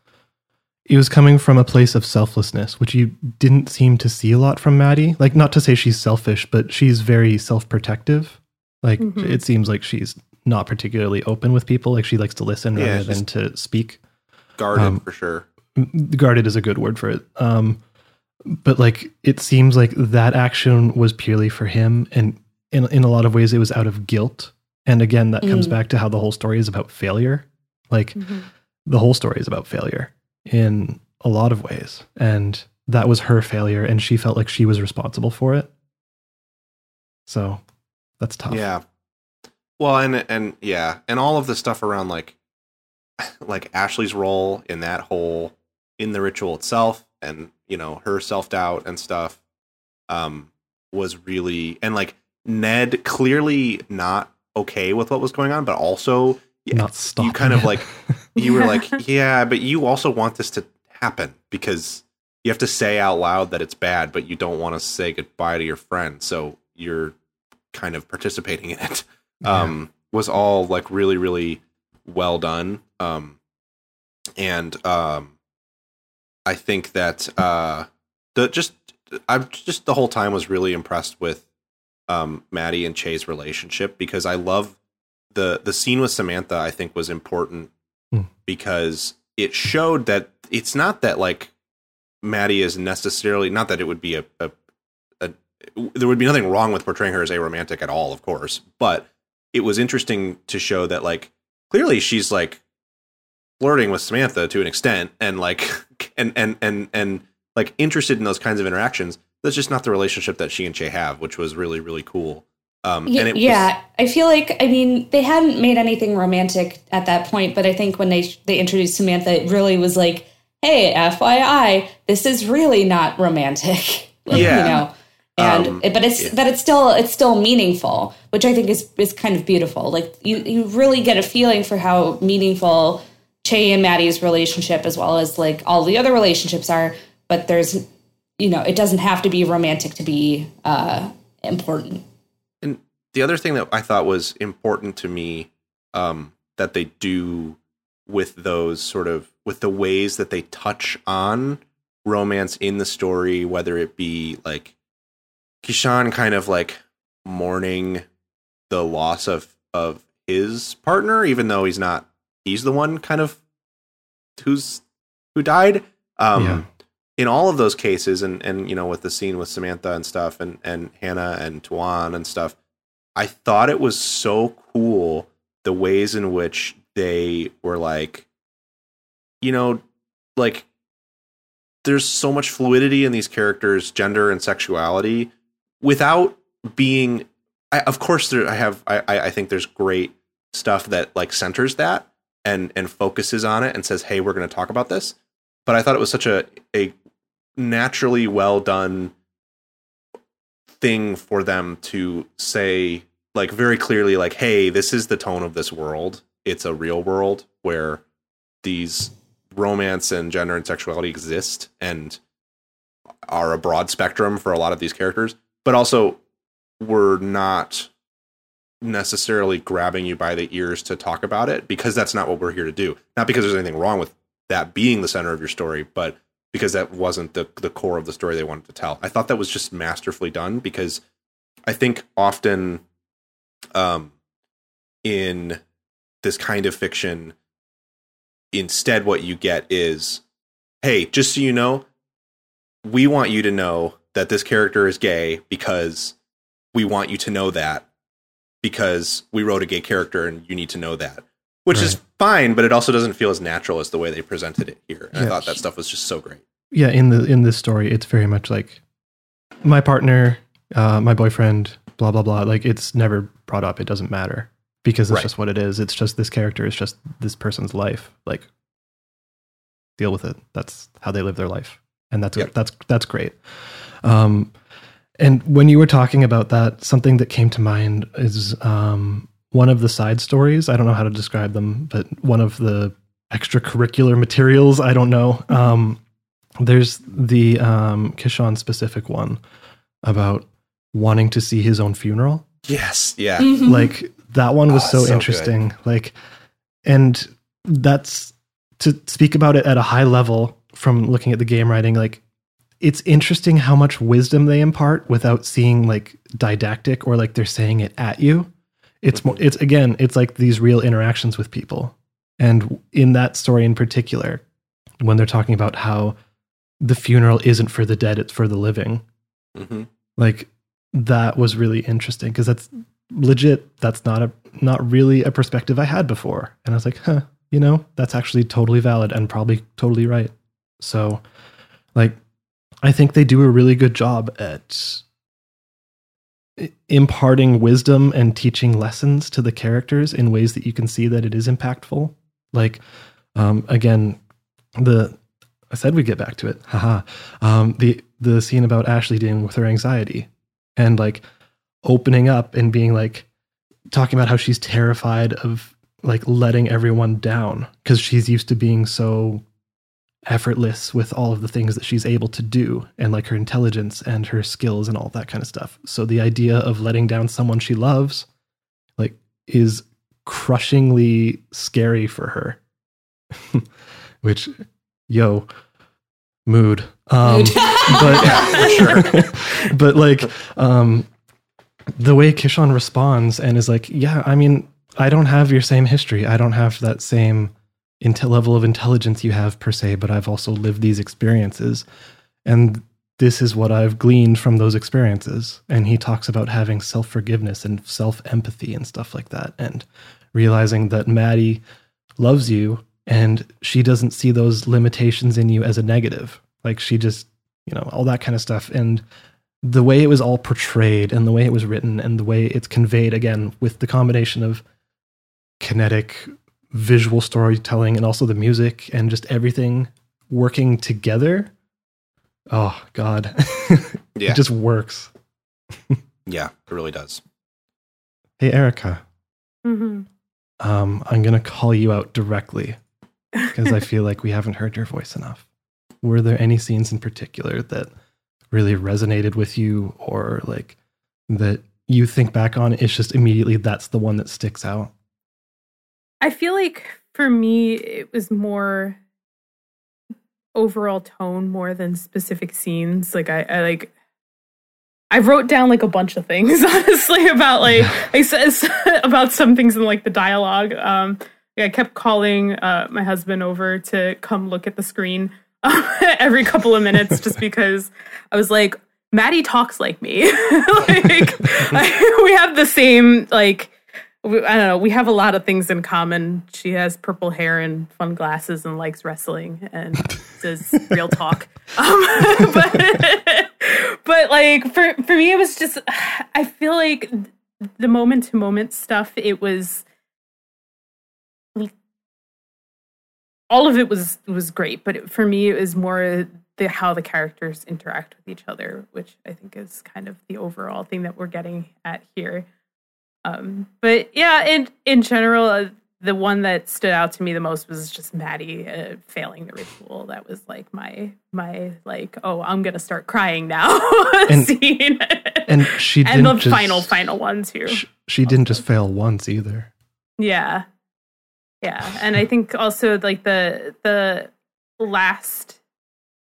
it was coming from a place of selflessness, which you didn't seem to see a lot from Maddy. Like, not to say she's selfish, but she's very self-protective. Like, Mhm. it seems like she's not particularly open with people. Like, she likes to listen Yeah, rather than to speak. guarded Um, for sure guarded is a good word for it. Um, but like it seems like that action was purely for him, and in in a lot of ways, it was out of guilt. And again, that comes Mm. back to how the whole story is about failure. Like the whole story is about failure in a lot of ways, and that was her failure, and she felt like she was responsible for it. So that's tough. Yeah. Well, and and yeah, and all of the stuff around like like Ashley's role in that whole in the ritual itself and you know her self-doubt and stuff um was really and like Ned clearly not okay with what was going on but also yeah, not stop. you kind of like you were like yeah. but you also want this to happen because you have to say out loud that it's bad but you don't want to say goodbye to your friend so you're kind of participating in it. Um was all like really really well done um and um i think that uh the just i'm just the whole time was really impressed with um maddy and chay's relationship because i love the the scene with samantha i think was important Hmm. because it showed that it's not that like Maddy is necessarily not that it would be a, a, a there would be nothing wrong with portraying her as a romantic at all, of course, but it was interesting to show that like clearly she's like flirting with Samantha to an extent and like and and and and like interested in those kinds of interactions. That's just not the relationship that she and Chay have, which was really really cool. Um, Y- and it yeah, I feel like I mean they hadn't made anything romantic at that point, but I think when they they introduced Samantha, it really was like, "Hey, FYI, this is really not romantic." Like, Yeah. you know, and Um, but it's yeah. but it's still it's still meaningful, which I think is is kind of beautiful. Like you you really get a feeling for how meaningful Chay and Maddy's relationship, as well as like all the other relationships are. But there's you know it doesn't have to be romantic to be uh, important. And the other thing that I thought was important to me um, that they do with those sort of with the ways that they touch on romance in the story, whether it be like Kishan kind of like mourning the loss of of his partner, even though he's not he's the one kind of who's who died. Um, Yeah. In all of those cases, and and you know, with the scene with Samantha and stuff, and and Hannah and Tuan and stuff, I thought it was so cool the ways in which they were like, you know, like there's so much fluidity in these characters' gender and sexuality without being. I, of course, there I have. I I think there's great stuff that like centers that and and focuses on it and says, hey, we're going to talk about this. But I thought it was such a a naturally well done thing for them to say like very clearly like hey this is the tone of this world. It's a real world where these romance and gender and sexuality exist and are a broad spectrum for a lot of these characters but also we're not necessarily grabbing you by the ears to talk about it because that's not what we're here to do. Not because there's anything wrong with that being the center of your story but because that wasn't the the core of the story they wanted to tell. I thought that was just masterfully done because I think often um in this kind of fiction instead what you get is hey, just so you know, we want you to know that this character is gay because we want you to know that because we wrote a gay character and you need to know that. Which is fine, but it also doesn't feel as natural as the way they presented it here. And I thought that stuff was just so great. yeah in the in this story it's very much like my partner uh my boyfriend blah blah blah like it's never brought up. It doesn't matter because it's Right. just what it is. It's just this character. It's just this person's life. Like deal with it. That's how they live their life. And that's Yep. that's that's great. Um and when you were talking about that something that came to mind is um one of the side stories i don't know how to describe them but one of the extracurricular materials i don't know um there's the um Kishan specific one about wanting to see his own funeral. Yes. Yeah. Mhm. Like that one was Oh, so, so good. interesting. Like and that's to speak about it at a high level from looking at the game writing like it's interesting how much wisdom they impart without seeing like didactic or like they're saying it at you. It's more it's again, it's like these real interactions with people. And in that story in particular, when they're talking about how the funeral isn't for the dead, it's for the living. hmm Like that was really interesting because that's legit. That's not a not really a perspective I had before. And I was like, huh, you know, that's actually totally valid and probably totally right. So like I think they do a really good job at imparting wisdom and teaching lessons to the characters in ways that you can see that it is impactful. Like um again, the I said we'd get back to it. Haha. Um, the the scene about Ashley dealing with her anxiety and like opening up and being like talking about how she's terrified of like letting everyone down because she's used to being so effortless with all of the things that she's able to do and like her intelligence and her skills and all that kind of stuff. So the idea of letting down someone she loves like is crushingly scary for her. Which yo mood. Um Mood. but Yeah, for but like um the way Kishan responds and is like, yeah, I mean, I don't have your same history. I don't have that same, inte- level of intelligence you have per se, but I've also lived these experiences. And this is what I've gleaned from those experiences. And he talks about having self forgiveness and self empathy and stuff like that, and realizing that Maddy loves you and she doesn't see those limitations in you as a negative. Like she just, you know, all that kind of stuff. And the way it was all portrayed and the way it was written and the way it's conveyed again with the combination of kinetic visual storytelling and also the music and just everything working together. Oh God. Yeah. it just works. Yeah, it really does. Hey Erica, hmm um, I'm gonna call you out directly because I feel like we haven't heard your voice enough. Were there any scenes in particular that really resonated with you or like that you think back on? It's just immediately that's the one that sticks out. I feel like for me, it was more overall tone more than specific scenes. Like I, I like. I wrote down like a bunch of things, honestly, about like I says about some things in like the dialogue. Um, I kept calling uh, my husband over to come look at the screen every couple of minutes, just because I was like, Maddy talks like me. like I, we have the same like we, I don't know. We have a lot of things in common. She has purple hair and fun glasses and likes wrestling and does real talk. Um, but, but like for for me, it was just. I feel like the moment to moment stuff. It was all of it was was great, but it, for me, it was more the how the characters interact with each other, which I think is kind of the overall thing that we're getting at here. Um, but yeah, in in general, uh, the one that stood out to me the most was just Maddy uh, failing the ritual. That was like my my like, oh, I'm gonna start crying now And- scene. And she and didn't the just, final final one too. sh- she didn't just fail once either. Yeah. Yeah. And I think also like the the last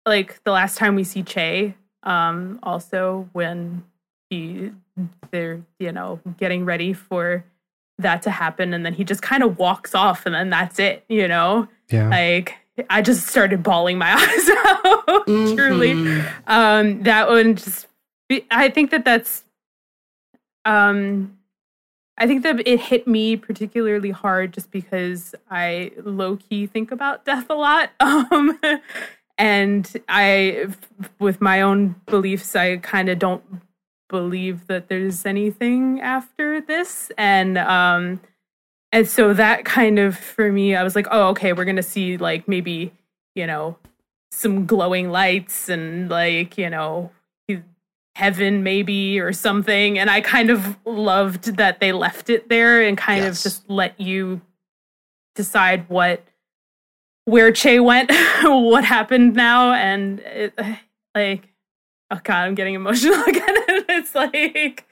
like the last time we see Chay, um, also when he they're, you know, getting ready for that to happen and then he just kind of walks off and then that's it, you know? Yeah. Like I just started bawling my eyes out. Truly Mhm. um that one just i think that that's um i think that it hit me particularly hard just because i low-key think about death a lot um and i with my own beliefs i kind of don't believe that there's anything after this. And um and so that kind of for me i was like oh okay we're gonna see like maybe you know some glowing lights and like you know heaven maybe or something. And i kind of loved that they left it there and kind Yes. of just let you decide what where chay went what happened now. And it, like oh god i'm getting emotional again. It's like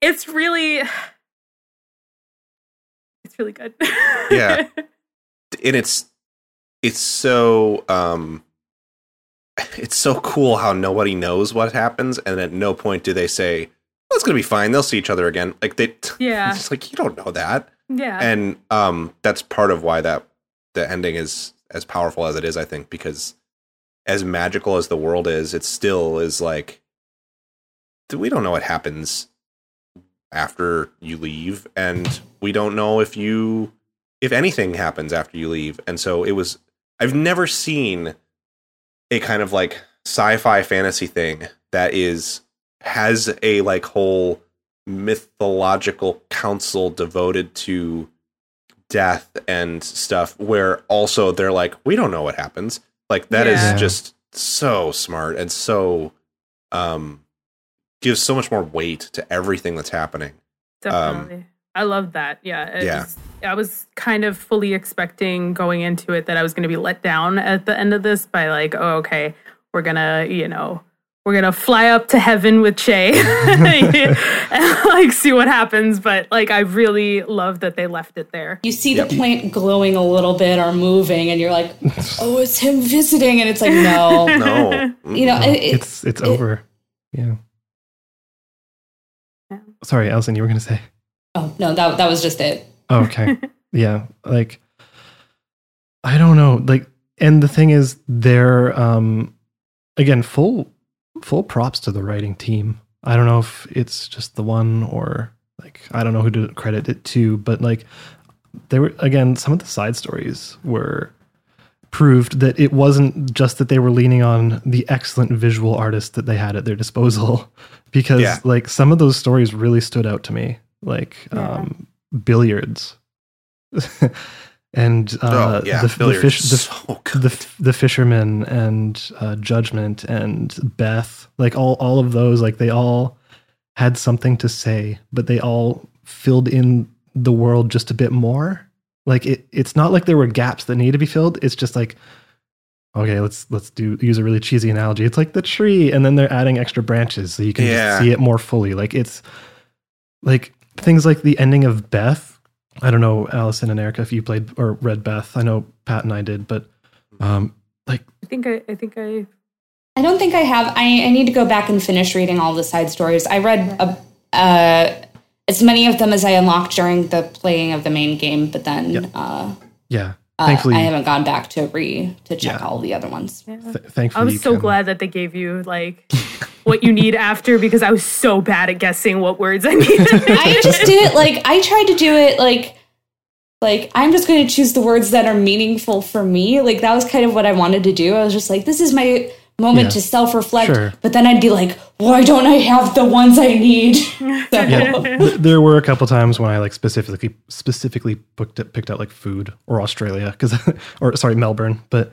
it's really it's really good. Yeah. and it's it's so um it's so cool how nobody knows what happens and at no point do they say well, it's gonna be fine. They'll see each other again. Like they yeah. it's like you don't know that. Yeah. And um that's part of why that the ending is as powerful as it is i think because as magical as the world is it still is like we don't know what happens after you leave and we don't know if you if anything happens after you leave. And so it was i've never seen a kind of like sci-fi fantasy thing that is has a like whole mythological council devoted to death and stuff where also they're like we don't know what happens like that is Yeah. just so smart and so um gives so much more weight to everything that's happening Definitely. I love that. Yeah. Yeah. was- I was kind of fully expecting going into it that I was going to be let down at the end of this by like, oh, okay, we're going to, you know, we're going to fly up to heaven with Chay and like see what happens. But like, I really love that they left it there. You see Yep. the plant glowing a little bit or moving, and you're like, "Oh, it's him visiting," and it's like, "No, no you know, No, it, it- it's it's it- over. Yeah. Yeah. Sorry, Allison, you were gonna say. oh no, that that was just it." Oh, okay. yeah, like I don't know. Like, and the thing is, they're um, again full full props to the writing team. I don't know if it's just the one or like I don't know who to credit it to, but like they were again some of the side stories were proved that it wasn't just that they were leaning on the excellent visual artists that they had at their disposal because Yeah. like some of those stories really stood out to me like Yeah. um billiards and uh oh yeah, the, the fish the, so the the fisherman and uh, judgment and beth like all all of those like they all had something to say but they all filled in the world just a bit more. Like it it's not like there were gaps that need to be filled. It's just like okay let's let's do use a really cheesy analogy. It's like the tree and then they're adding extra branches so you can Yeah. see it more fully. Like it's like things like the ending of beth i don't know allison and erica if you played or read beth i know pat and i did but um like I think I, I think I I don't think I have. I, I need to go back and finish reading all the side stories. I read a, uh, as many of them as I unlocked during the playing of the main game, but then Yep. uh, yeah uh, thankfully I haven't gone back to re to check Yeah. all the other ones. yeah. th- thankfully I was so can- glad that they gave you like what you need after because I was so bad at guessing what words I needed. I just did it like I tried to do it like like I'm just going to choose the words that are meaningful for me. Like that was kind of what I wanted to do. I was just like, this is my moment Yeah. to self-reflect. Sure. But then I'd be like, why don't I have the ones I need? So- yeah there were a couple times when i like specifically specifically booked it, picked out like food or australia because or sorry melbourne but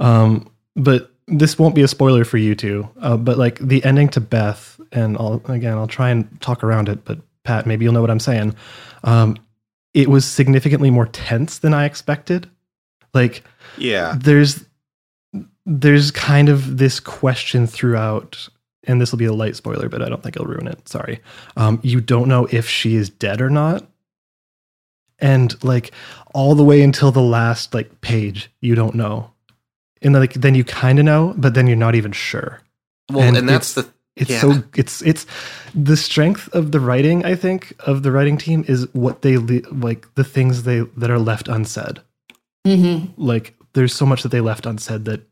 um but this won't be a spoiler for you two uh, but like the ending to beth and i'll again i'll try and talk around it but pat maybe you'll know what i'm saying um it was significantly more tense than i expected like yeah. there's there's kind of this question throughout and this will be a light spoiler but i don't think it'll ruin it. Sorry. Um, you don't know if she is dead or not. And like all the way until the last like page you don't know. And like then you kind of know but then you're not even sure. Well, and and, that's the it's Yeah. so it's it's the strength of the writing i think of the writing team is what they le- like the things they that are left unsaid. Mhm. like there's so much that they left unsaid that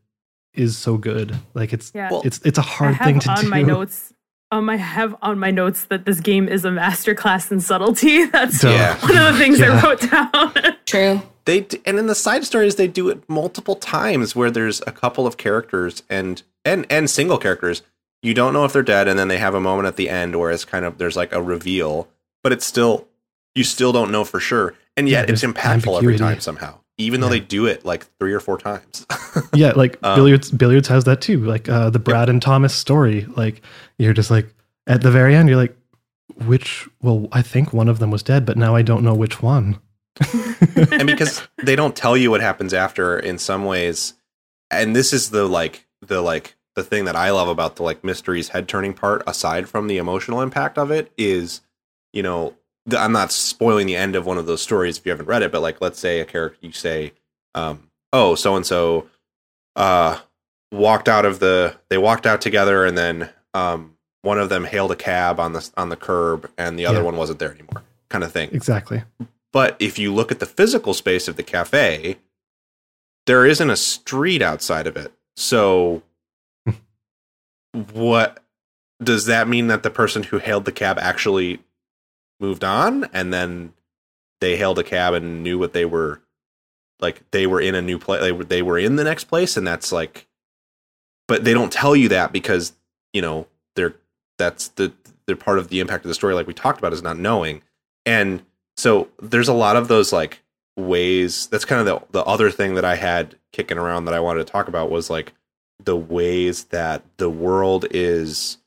is so good like it's yeah. It's it's a I hard thing to on do my notes. Um, I have on my notes that this game is a masterclass in subtlety. That's Yeah. one of the things Yeah. I wrote down. True. they and in the side stories they do it multiple times where there's a couple of characters and and and single characters you don't know if they're dead and then they have a moment at the end where it's kind of there's like a reveal but it's still you still don't know for sure and yet Yeah, it's there's impactful every time somehow even though Yeah. they do it like three or four times. Yeah like Um, billiards billiards has that too like uh the brad and thomas story like you're just like at the very end you're like which well i think one of them was dead but now i don't know which one. And because they don't tell you what happens after in some ways and this is the like the like the thing that i love about the like mysteries head turning part aside from the emotional impact of it is you know i'm not spoiling the end of one of those stories if you haven't read it but like let's say a character you say um oh so and so uh walked out of the they walked out together and then um one of them hailed a cab on the on the curb and the other Yeah. one wasn't there anymore kind of thing exactly but if you look at the physical space of the cafe, there isn't a street outside of it. So, what does that mean that the person who hailed the cab actually moved on and then they hailed a cab and knew what they were like they were in a new place they were, they were in the next place and that's like but they don't tell you that because you know they're that's the they're part of the impact of the story like we talked about is not knowing. And so there's a lot of those like ways that's kind of the the other thing that I had kicking around that I wanted to talk about was like the ways that the world is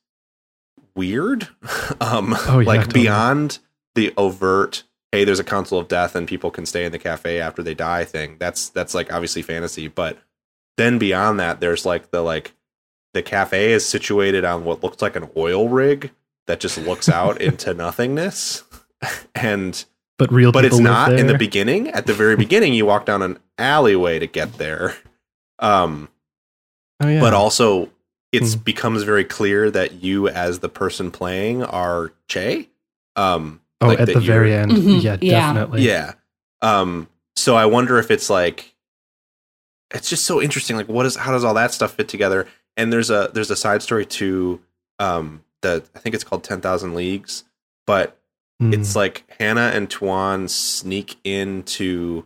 weird um Oh, yeah, like totally. beyond the overt hey there's a council of death and people can stay in the cafe after they die thing. That's that's like obviously fantasy but then beyond that there's like the like the cafe is situated on what looks like an oil rig that just looks out into nothingness. And but real but it's not in the beginning. At the very beginning you walk down an alleyway to get there. Um oh yeah. but also it Hmm. becomes very clear that you as the person playing are che um oh like at the very end Mhm, yeah yeah. definitely yeah um so i wonder if it's like it's just so interesting. Like, what is how does all that stuff fit together? And there's a there's a side story to um the I think it's called Ten Thousand Leagues, but Hmm. it's like Hannah and Tuan sneak into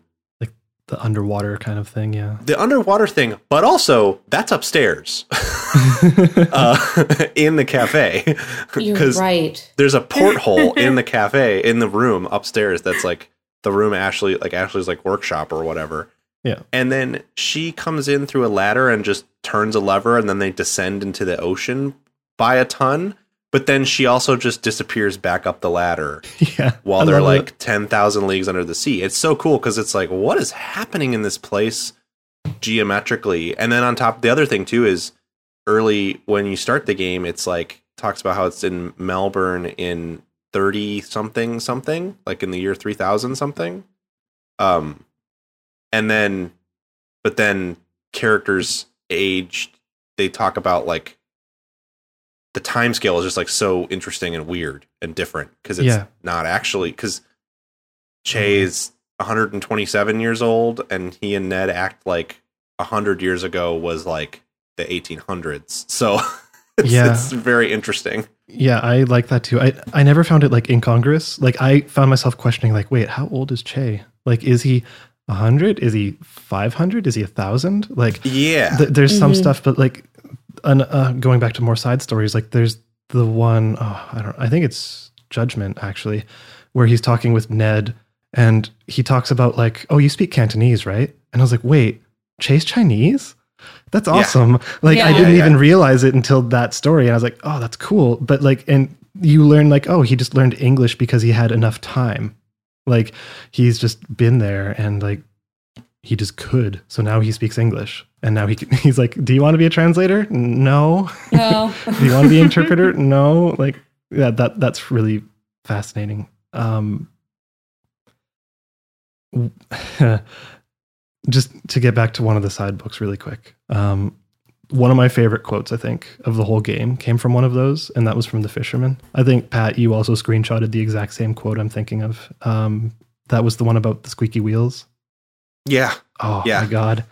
the underwater kind of thing. Yeah. the underwater thing, but also that's upstairs uh, in the cafe You're because right. there's a porthole in the cafe in the room upstairs that's like the room Ashley like Ashley's like workshop or whatever. Yeah. And then she comes in through a ladder and just turns a lever and then they descend into the ocean by a ton. But then she also just disappears back up the ladder yeah. while I they're like it. 10,000 leagues under the sea. It's so cool because it's like, what is happening in this place geometrically? And then on top, the other thing too is early when you start the game, it's like, talks about how it's in Melbourne in 30 something something, like in the year 3000 something. Um, and then, but then characters aged, they talk about like, the time scale is just like so interesting and weird and different because it's Yeah. not actually because Chay is 127 years old and he and Ned act like 100 years ago was like the 1800s. So it's, Yeah. it's very interesting. Yeah, I like that too. I I never found it like incongruous. Like I found myself questioning, like, wait, how old is Chay? Like, is he hundred? Is he five hundred? Is he a thousand? Like, Yeah. th- there's some Mhm. stuff, but like, an, uh, going back to more side stories, like there's the one oh, I don't. I think it's Judgment actually, where he's talking with Ned, and he talks about like, oh, you speak Cantonese, right? And I was like, wait, Chay's Chinese. That's Yeah. awesome. Like I didn't Yeah, even realize it until that story, and I was like, oh, that's cool. But like, and you learn like, oh, he just learned English because he had enough time. Like he's just been there and like he just could. So now he speaks English, and now he he's like, do you want to be a translator? No. No. do you want to be an interpreter? No. Like yeah, that that's really fascinating. Um, just to get back to one of the side books really quick. Um, one of my favorite quotes, I think, of the whole game came from one of those, and that was from the fisherman. I think Pat, you also screenshotted the exact same quote I'm thinking of. Um, that was the one about the squeaky wheels. yeah. Oh Yeah. my god!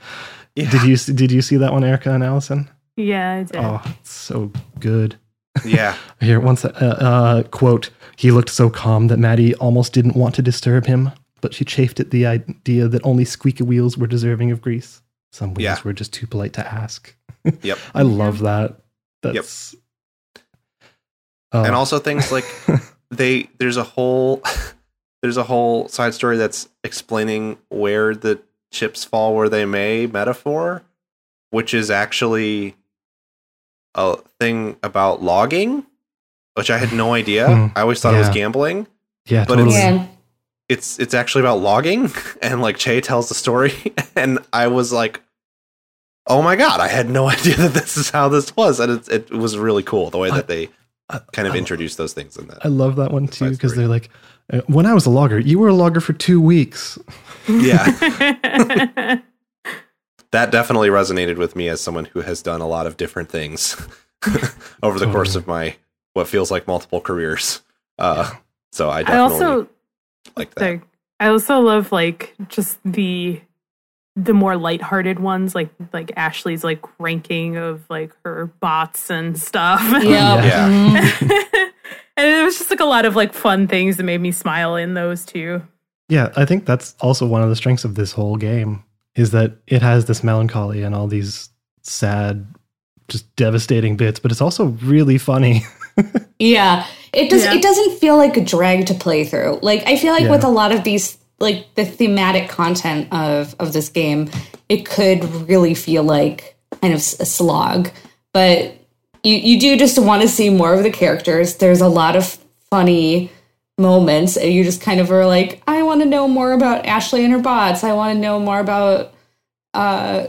Yeah. Did you did you see that one, Erica and Allison? Yeah, I did. Oh, it's so good. yeah. Here, once uh, uh, quote, he looked so calm that Maddy almost didn't want to disturb him, but she chafed at the idea that only squeaky wheels were deserving of grease. Some wheels Yeah. were just too polite to ask. Yep. I love that. That's Uh, and also things like they there's a whole there's a whole side story that's explaining where the chips fall where they may metaphor which is actually a thing about logging which i had no idea Hmm. i always thought it was gambling yeah, but totally. Yeah. it's it's actually about logging and like chay tells the story and i was like oh my god i had no idea that this is how this was and it, it was really cool the way I- that they I- kind of I- introduced those things in that I love that one too because they're like, when I was a logger, you were a logger for two weeks. yeah that definitely resonated with me as someone who has done a lot of different things over the course of my what feels like multiple careers. Uh, so I I definitely also like that. sorry, I also love like just the the more lighthearted ones, like like Ashley's like ranking of like her bots and stuff. Yep. Yeah. And it was just like a lot of like fun things that made me smile in those too. Yeah, I think that's also one of the strengths of this whole game is that it has this melancholy and all these sad, just devastating bits, but it's also really funny. Yeah. It does Yeah. it doesn't feel like a drag to play through. Like I feel like Yeah. with a lot of these like the thematic content of of this game, it could really feel like kind of a slog. But you you do just want to see more of the characters. There's a lot of funny moments and you just kind of are like, I want to know more about Ashley and her bots. I want to know more about uh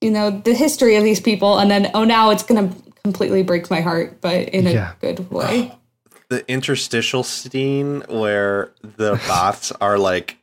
you know the history of these people and then oh now it's gonna completely break my heart but in a Yeah. good way the interstitial scene where the bots are like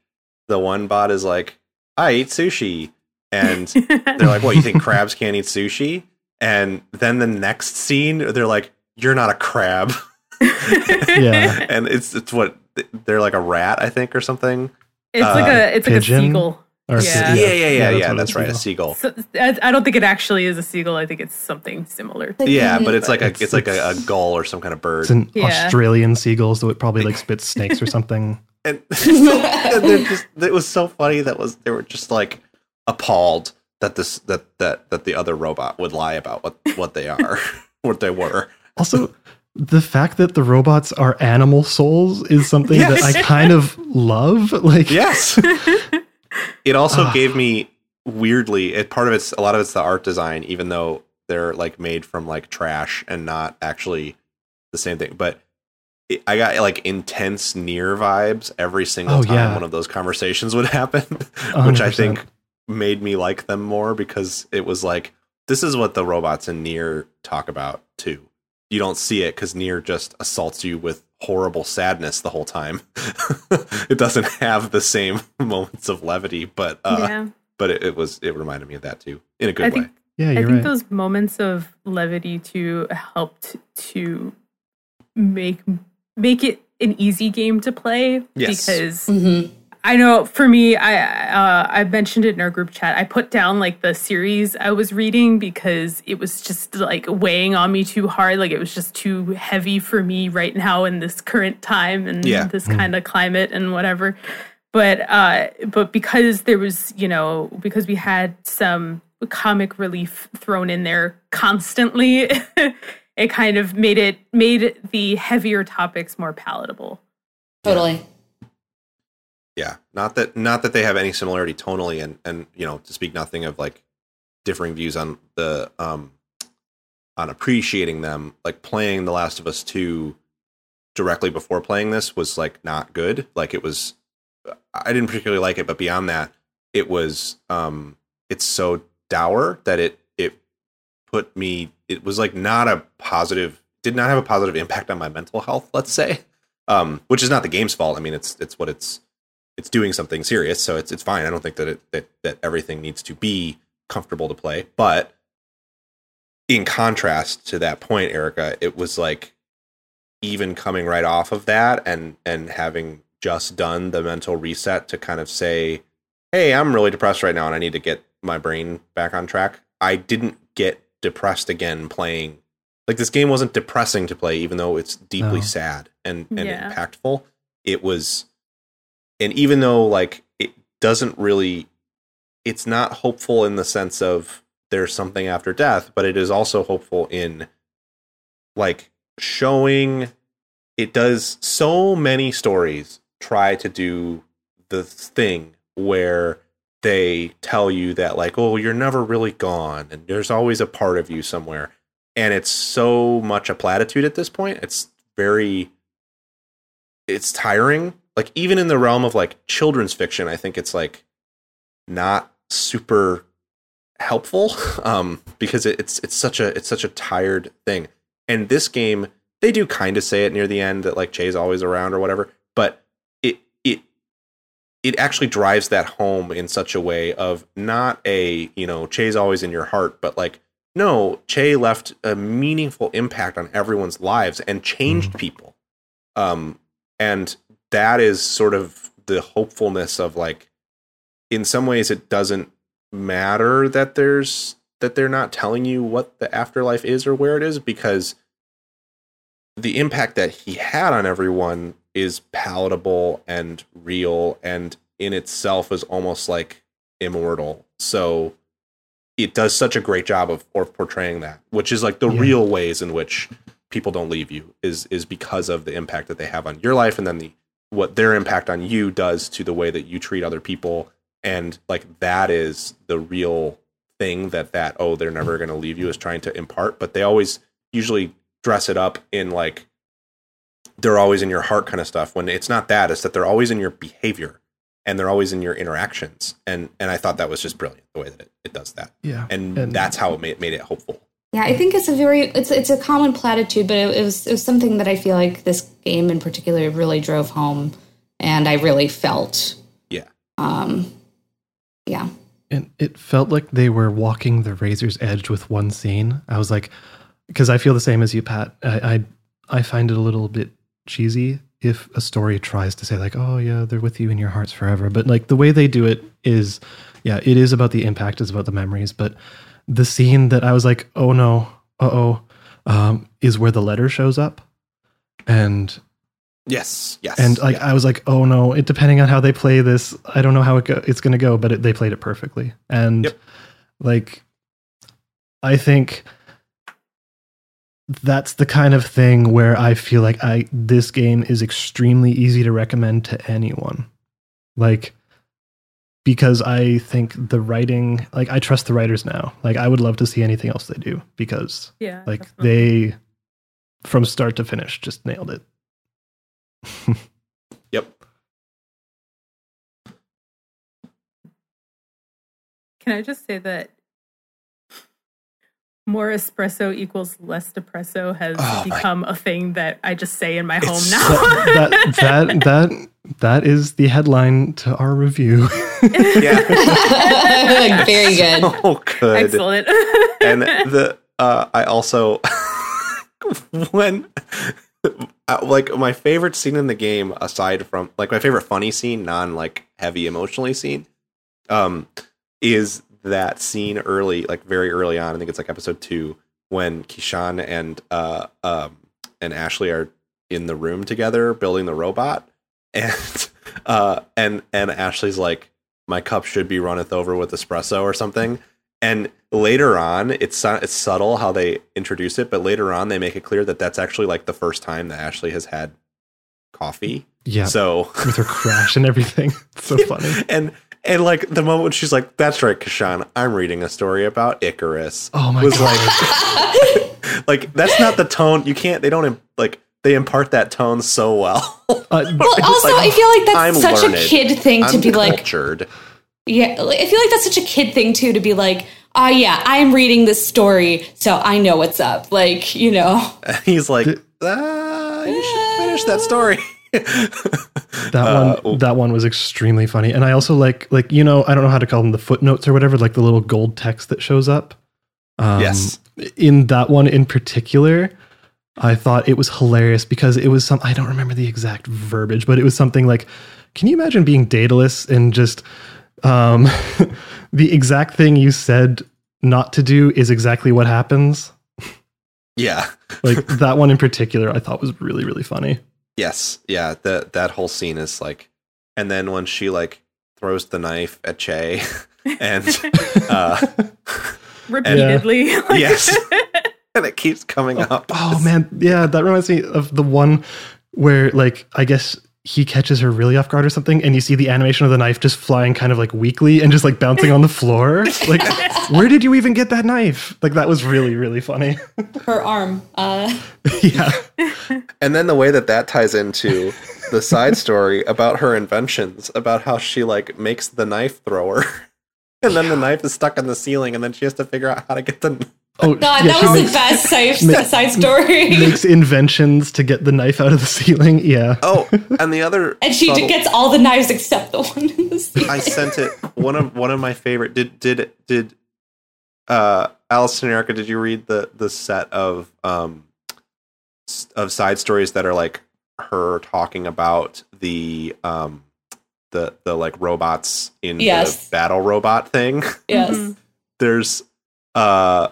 the one bot is like i eat sushi and they're like what you think crabs can't eat sushi and then the next scene they're like you're not a crab Yeah. and it's it's what they're like a rat i think or something It's Uh, like a it's like a seagull. Or Yeah. yeah, yeah, yeah, yeah. what that's it's right. A seagull. So, I, I don't think it actually is a seagull. I think it's something similar. Yeah, but it's like a It's- it's like a, a gull or some kind of bird. It's an Yeah. Australian seagull, so it probably like spits snakes or something. and, and they're just it was so funny that was they were just like appalled that this that that that the other robot would lie about what what they are what they were Also, the fact that the robots are animal souls is something Yes. that I kind of love. Like, yes it also Ah. gave me weirdly it part of it's a lot of it's the art design even though they're like made from like trash and not actually the same thing but it, I got like intense NieR vibes every single Oh, time yeah. one of those conversations would happen, which I think made me like them more because it was like this is what the robots in NieR talk about too. You don't see it because NieR just assaults you with horrible sadness the whole time. it doesn't have the same moments of levity, but uh, yeah. but it, it was it reminded me of that too in a good I way. think yeah, I you're think right. those moments of levity too helped to make make it an easy game to play Yes. because Mhm. I know for me, I uh, I mentioned it in our group chat. I put down like the series I was reading because it was just like weighing on me too hard. Like it was just too heavy for me right now in this current time and Yeah. this kind of climate and whatever. But uh, but because there was you know because we had some comic relief thrown in there constantly, it kind of made it made the heavier topics more palatable. Totally. Yeah, not that not that they have any similarity tonally, and and you know to speak nothing of like differing views on the um on appreciating them. Like playing The Last of Us two directly before playing this was like not good. Like it was, I didn't particularly like it, but beyond that, it was um it's so dour that it it put me. It was like not a positive. Did not have a positive impact on my mental health. Let's say, um, which is not the game's fault. I mean, it's it's what it's it's doing something serious, so it's it's fine. I don't think that it that that everything needs to be comfortable to play, but in contrast to that point, Erica, it was like even coming right off of that and and having just done the mental reset to kind of say, "Hey, I'm really depressed right now and I need to get my brain back on track." I didn't get depressed again playing like this game wasn't depressing to play even though it's deeply No. sad and and Yeah. impactful. It was and even though like it doesn't really it's not hopeful in the sense of there's something after death but it is also hopeful in like showing it does so many stories try to do the thing where they tell you that like oh you're never really gone and there's always a part of you somewhere. And it's so much a platitude at this point. It's very it's tiring like even in the realm of like children's fiction i think it's like not super helpful um because it, it's it's such a it's such a tired thing. And this game they do kind of say it near the end that like Chay's always around or whatever but it it it actually drives that home in such a way of not a you know Chay's always in your heart but like no Chay left a meaningful impact on everyone's lives and changed people. Um and that is sort of the hopefulness of like in some ways it doesn't matter that there's that they're not telling you what the afterlife is or where it is because the impact that he had on everyone is palatable and real and in itself is almost like immortal so it does such a great job of, of portraying that which is like the Yeah. real ways in which people don't leave you is is because of the impact that they have on your life and then the what their impact on you does to the way that you treat other people. And like that is the real thing that that oh they're never going to leave you is trying to impart. But they always usually dress it up in like they're always in your heart kind of stuff. When it's not that it's that they're always in your behavior and they're always in your interactions. And and i thought that was just brilliant the way that it, it does that. Yeah. and, And- that's how it made, made it hopeful Yeah, I think it's a very it's it's a common platitude, but it, it was it was something that I feel like this game in particular really drove home, and I really felt. yeah Um, yeah, And it felt like they were walking the razor's edge with one scene. I was like, because I feel the same as you, Pat. I, I I find it a little bit cheesy if a story tries to say like, oh yeah, they're with you in your hearts forever, but like the way they do it is, yeah, it is about the impact, it's about the memories. But the scene that I was like, oh no, uh oh, um, is where the letter shows up, and Yes, yes. and like I was like, oh no, it depending on how they play this, I don't know how it go, it's going to go, but it, they played it perfectly, and Yep. like I think that's the kind of thing where I feel like I this game is extremely easy to recommend to anyone, like because I think the writing, like I trust the writers now, like I would love to see anything else they do because Yeah. like definitely. they from start to finish just nailed it. yep. Can I just say that more espresso equals less depresso has Oh my- become a thing that I just say in my home now. that, that that that that is the headline to our review. Yeah. Very good. Oh, good. Excellent. and the uh, I also when uh, like my favorite scene in the game aside from like my favorite funny scene non like heavy emotionally scene um is that scene early like very early on I think it's like episode 2 when Kishan and uh um and Ashley are in the room together building the robot and uh and and Ashley's like my cup should be runneth over with espresso or something and later on it's it's subtle how they introduce it but later on they make it clear that that's actually like the first time that Ashley has had coffee yeah, so with her crash and everything. It's so funny. and and like the moment she's like that's right Kishan I'm reading a story about Icarus Oh my was god. like like that's not the tone you can't they don't like they impart that tone so well Uh, Well, It's also, like, I feel like that's I'm such learned. a kid thing to I'm be like, cultured yeah, I feel like that's such a kid thing too to be like, oh yeah, I'm reading this story, so I know what's up. Like, you know, he's like ah, you should finish that story that Uh, one that one was extremely funny. And I also like like you know, I don't know how to call them the footnotes or whatever, like the little gold text that shows up. Um, Yes. In that one in particular, I thought it was hilarious because it was some I don't remember the exact verbiage, but it was something like can you imagine being dataless and just um the exact thing you said not to do is exactly what happens? yeah Like that one in particular I thought was really really funny. Yes, yeah. That that whole scene is like, and then when she like throws the knife at Chay, and uh, Repeatedly. Like- Yes. And it keeps coming up. Oh man, yeah, that reminds me of the one where like I guess he catches her really off guard or something, and you see the animation of the knife just flying kind of like weakly and just like bouncing on the floor. Like, where did you even get that knife? Like that was really really funny. her arm. Uh, yeah, And then the way that that ties into the side story about her inventions, about how she like makes the knife thrower, and then the knife is stuck in the ceiling, and then she has to figure out how to get the. Oh God, yeah, that was makes, the best side, ma- side story. makes inventions to get the knife out of the ceiling. Yeah, Oh, and the other and she subtle- gets all the knives except the one in the ceiling. I sent it. One of one of my favorite. Did did did uh Alice and Erica? Did you read the the set of um of side stories that are like her talking about the um the the like robots in Yes. the battle robot thing? yes. There's uh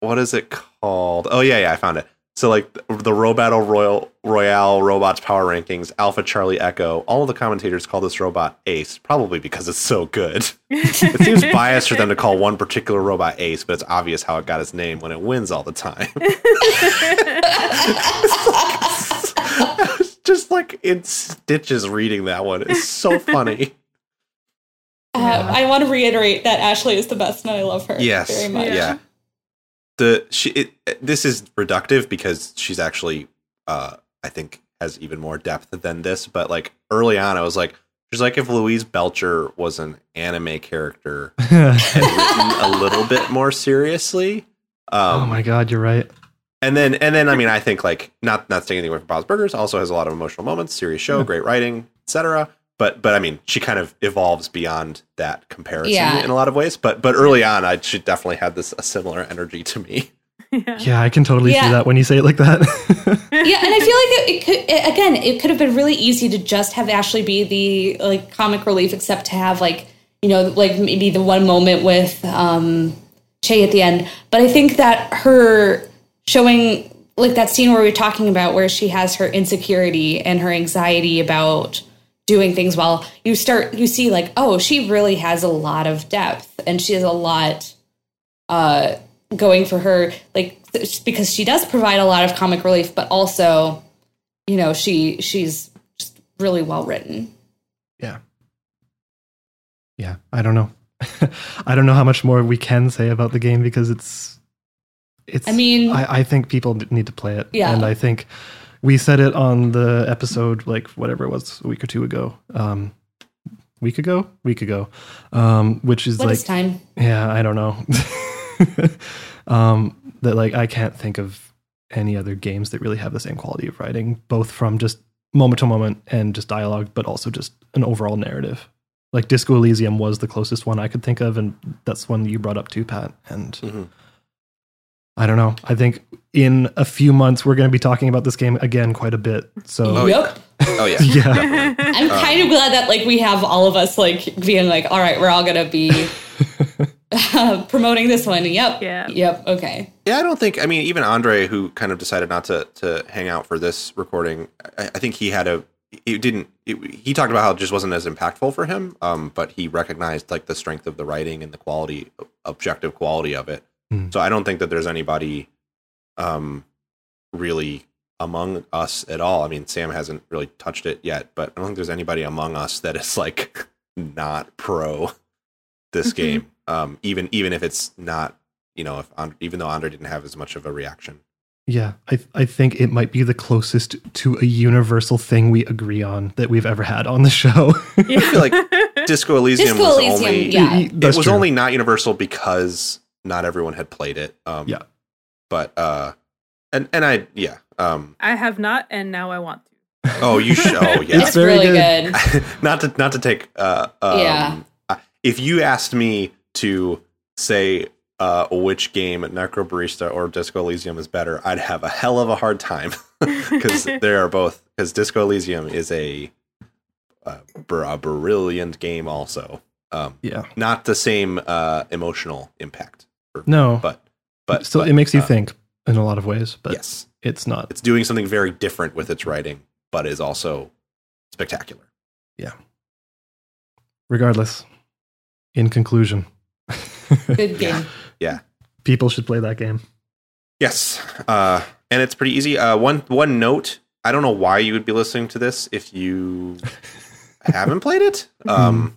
what is it called? Oh yeah, yeah, I found it. So like the, the Robattle Royal Royale robots power rankings, Alpha Charlie Echo, all of the commentators call this robot Ace, probably because it's so good. It seems biased for them to call one particular robot Ace, but it's obvious how it got its name when it wins all the time. Just like in stitches reading that one. It's so funny. Uh, I want to reiterate that Ashley is the best, and I love her yes. very much. Yeah. The she it, this is reductive because she's actually uh I think has even more depth than this, but like early on I was like she's like if Louise Belcher was an anime character and written a little bit more seriously. Um oh my god, you're right. and then and then I mean I think like not not taking anything away from Bob's Burgers also has a lot of emotional moments, serious show, Yeah. great writing, etc. But but I mean she kind of evolves beyond that comparison Yeah. in a lot of ways. But but early on I she definitely had this a similar energy to me. yeah. Yeah, I can totally Yeah. see that when you say it like that. yeah, and I feel like it, it could it, again. It could have been really easy to just have Ashley be the like comic relief, except to have like you know like maybe the one moment with um Chay at the end. But I think that her showing like that scene where we are talking about where she has her insecurity and her anxiety about doing things well you start you see like oh she really has a lot of depth and she has a lot uh going for her like th- because she does provide a lot of comic relief but also you know she she's just really well written yeah. Yeah, I don't know. I don't know how much more we can say about the game because it's it's I mean- I, I think people need to play it. Yeah. And I think we said it on the episode like whatever it was a week or two ago. Um week ago? Week ago. Um which is What like is time Yeah, I don't know. um, that like I can't think of any other games that really have the same quality of writing, both from just moment to moment and just dialogue, but also just an overall narrative. Like Disco Elysium was the closest one I could think of, and that's one you brought up too, Pat. And Mhm. I don't know. I think in a few months we're going to be talking about this game again quite a bit. So Oh, yep Oh yeah. yeah, i'm kind of glad that like we have all of us like being like all right we're all gonna be uh, promoting this one yep Yeah. yep okay Yeah, I don't think. I mean, even Andre, who kind of decided not to to hang out for this recording, I, I think he had a. He didn't. It, he talked about how it just wasn't as impactful for him. Um, but he recognized like the strength of the writing and the quality, objective quality of it. Hmm. So I don't think that there's anybody, um, really among us at all. I mean, Sam hasn't really touched it yet, but I don't think there's anybody among us that is like not pro this Mhm. game. Um, even even if it's not you know, if And- even though Andre didn't have as much of a reaction. yeah. I I think it might be the closest to a universal thing we agree on that we've ever had on the show. Yeah. feel like Disco Elysium Disco was Elysium, only yeah. it That's was true. only not universal because not everyone had played it. Um, Yeah. but uh, and and I yeah um I have not, and now I want to. oh you should oh yeah it's very really good. good, not to not to take uh um, Yeah. uh, if you asked me to say uh which game Necrobarista or Disco Elysium is better I'd have a hell of a hard time because they are both because Disco Elysium is a uh, a brilliant game also um yeah. not the same uh emotional impact No, but but still, but, it makes you uh, think in a lot of ways, but yes it's not. it's doing something very different with its writing but is also spectacular Yeah. Regardless, in conclusion, good game Yeah. people should play that game. Yes, uh, and it's pretty easy. Uh, one one note: I don't know why you would be listening to this if you haven't played it. Um,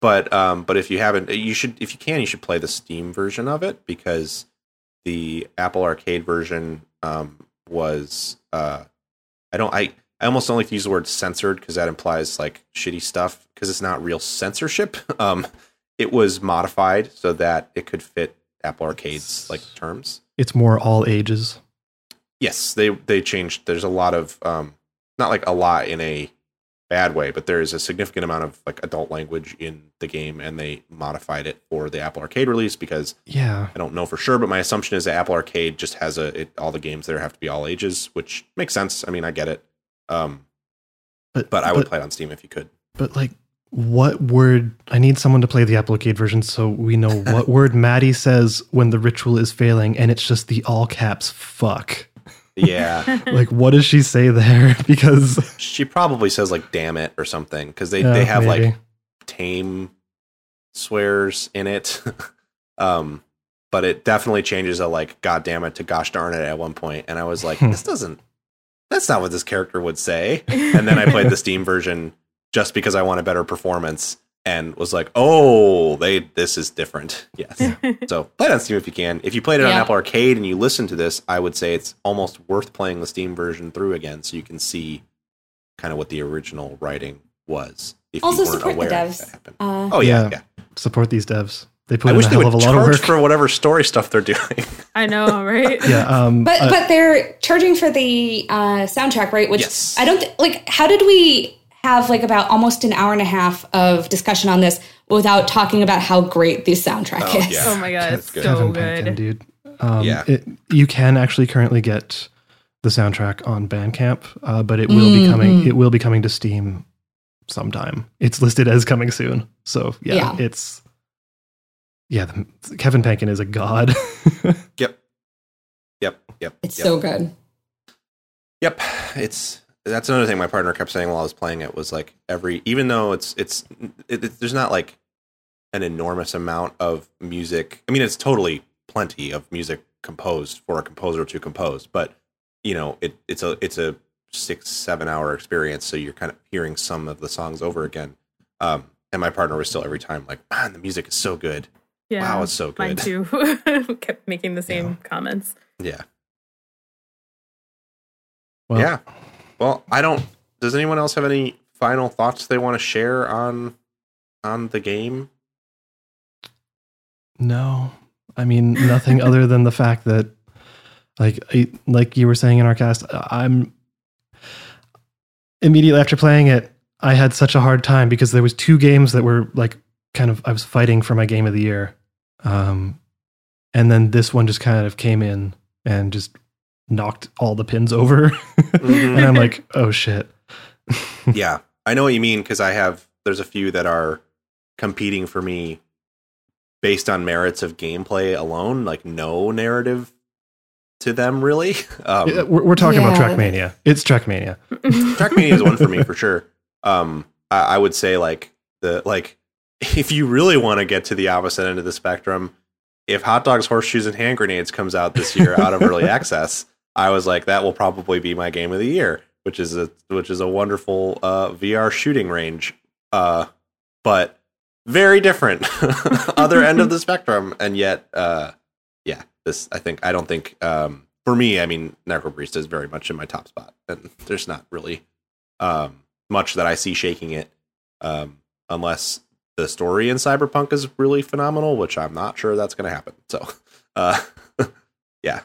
but um, but if you haven't, you should. If you can, you should play the Steam version of it because the Apple Arcade version um, was. Uh, I don't. I I almost don't like to use the word censored because that implies like shitty stuff because it's not real censorship. Um, it was modified so that it could fit Apple Arcade's like terms. It's more all ages. Yes, they they changed. There's a lot of um, not like a lot in a bad way, but there is a significant amount of like adult language in the game, and they modified it for the Apple Arcade release because Yeah, I don't know for sure, but my assumption is that Apple Arcade just has a it, all the games there have to be all ages, which makes sense. I mean, I get it. Um, but but I would but, play it on Steam if you could. But like, what word? I need someone to play the Apple Arcade version so we know what word Maddy says when the ritual is failing, and it's just the all caps fuck. Yeah, Like, what does she say there? Because she probably says like "damn it" or something because they Yeah, they have maybe. like tame swears in it. um, but it definitely changes a like "god damn it" to "gosh darn it" at one point, and I was like, Hmm. this doesn't. That's not what this character would say. And then I played the Steam version just because I want a better performance, and was like, oh, they this is different. Yes. So play it on Steam if you can. If you played it on Apple Arcade and you listen to this, I would say it's almost worth playing the Steam version through again so you can see kind of what the original writing was. If Also you weren't support the aware devs. that happened. uh, Oh yeah, Yeah. yeah. support these devs. They put I in wish a they hell of would a lot of charge work. for whatever story stuff they're doing. I know, right? yeah, um, But uh, but they're charging for the uh, soundtrack, right? Which Yes. I don't th- like. How did we have like about almost an hour and a half of discussion on this without talking about how great the soundtrack Oh, is? yeah. Oh my god, it's good. so Kevin good. Penkin, dude. Um, Yeah. it, you can actually currently get the soundtrack on Bandcamp, uh, but it will be coming. It will be coming to Steam sometime. It's listed as coming soon. So yeah, Yeah. it's yeah. The, Kevin Penkin is a god. Yep. Yep. Yep. It's yep. so good. Yep, it's that's another thing my partner kept saying while I was playing it was like every even though it's it's it, it- there's not like an enormous amount of music. I mean, it's totally plenty of music composed for a composer to compose, but you know, it it's a it's a six seven hour experience, so you're kind of hearing some of the songs over again. Um, and my partner was still every time like, man, the music is so good. Yeah. Wow, it's so good. Mine good. too. Kept making the same comments. Yeah, well, yeah. Well, I don't. Does anyone else have any final thoughts they want to share on on the game? No, I mean nothing other than the fact that, like, I, like you were saying in our cast, I'm immediately after playing it, I had such a hard time because there was two games that were like kind of I was fighting for my game of the year, um, and then this one just kind of came in and just knocked all the pins over, Mhm. and I'm like, oh shit, yeah, I know what you mean because I have. There's a few that are competing for me based on merits of gameplay alone, like no narrative to them really. Um, Yeah, we're, we're talking about Trackmania. It's Trackmania. Trackmania is one for me for sure. Um, I, I would say like the like if you really want to get to the opposite end of the spectrum, if Hot Dogs, Horseshoes, and Hand Grenades comes out this year out of early access, I was like that will probably be my game of the year, which is a which is a wonderful uh, VR shooting range, uh, but very different. Other end of the spectrum, and yet uh, yeah, this I think I don't think um, for me, I mean, Necrobarista is very much in my top spot, and there's not really um, much that I see shaking it, um, unless the story in Cyberpunk is really phenomenal, which I'm not sure that's going to happen. So, uh, yeah,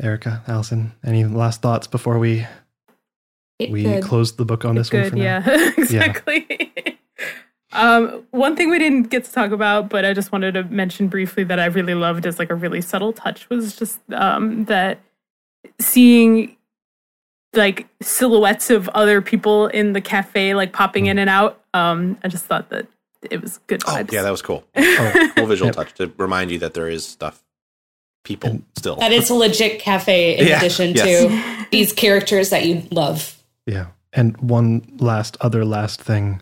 Erica, Allison, any last thoughts before we It we could. close the book on this one Good, for now? yeah, exactly. um, one thing we didn't get to talk about, but I just wanted to mention briefly that I really loved as like a really subtle touch was just um, that seeing like silhouettes of other people in the cafe like popping in and out. Um, I just thought that it was good oh yeah, that was cool. Oh, Cool visual Yep. touch to remind you that there is stuff, people And- still. that it's a legit cafe in Yeah, addition yes. to these characters that you love. Yeah. And one last other last thing.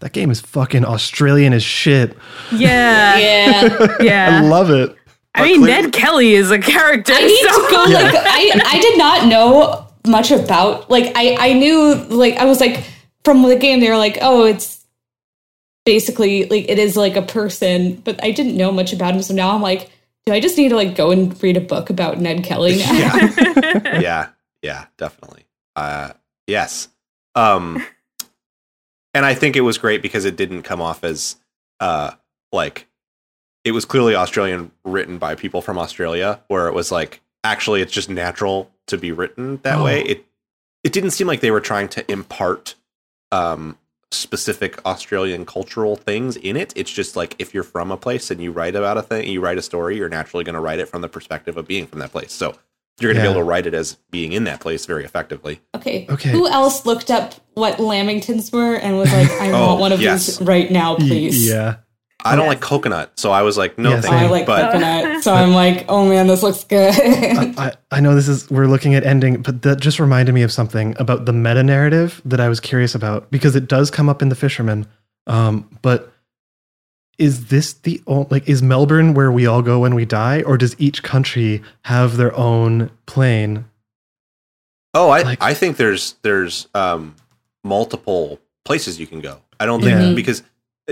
That game is fucking Australian as shit. yeah, Yeah. yeah. I love it. I But mean, clearly- Ned Kelly is a character. I need so- to go like I I did not know much about like I I knew like I was like from the game they were like oh it's basically like it is like a person but I didn't know much about him so now I'm like do I just need to like go and read a book about Ned Kelly now? yeah. yeah, yeah, definitely. Uh, yes. Um, and I think it was great because it didn't come off as uh, like it was clearly Australian written by people from Australia, where it was like actually it's just natural to be written that Oh. way. It it didn't seem like they were trying to impart um, specific Australian cultural things in it. It's just like if you're from a place and you write about a thing, you write a story, you're naturally going to write it from the perspective of being from that place. So you're going to Yeah. be able to write it as being in that place very effectively. Okay. Okay. Who else looked up what Lamingtons were and was like, I Oh, want one of yes. these right now, Y- please? Yeah. I don't Yes. like coconut, so I was like, no, Yeah, thank Oh, I you. like but coconut. So I'm like, oh man, this looks good. I, I, I know this is we're looking at ending, but that just reminded me of something about the meta narrative that I was curious about because it does come up in the Fisherman. Um, but is this the o- like is Melbourne where we all go when we die, or does each country have their own plane? oh, I like- I think there's there's um multiple places you can go. I don't think Yeah. because uh,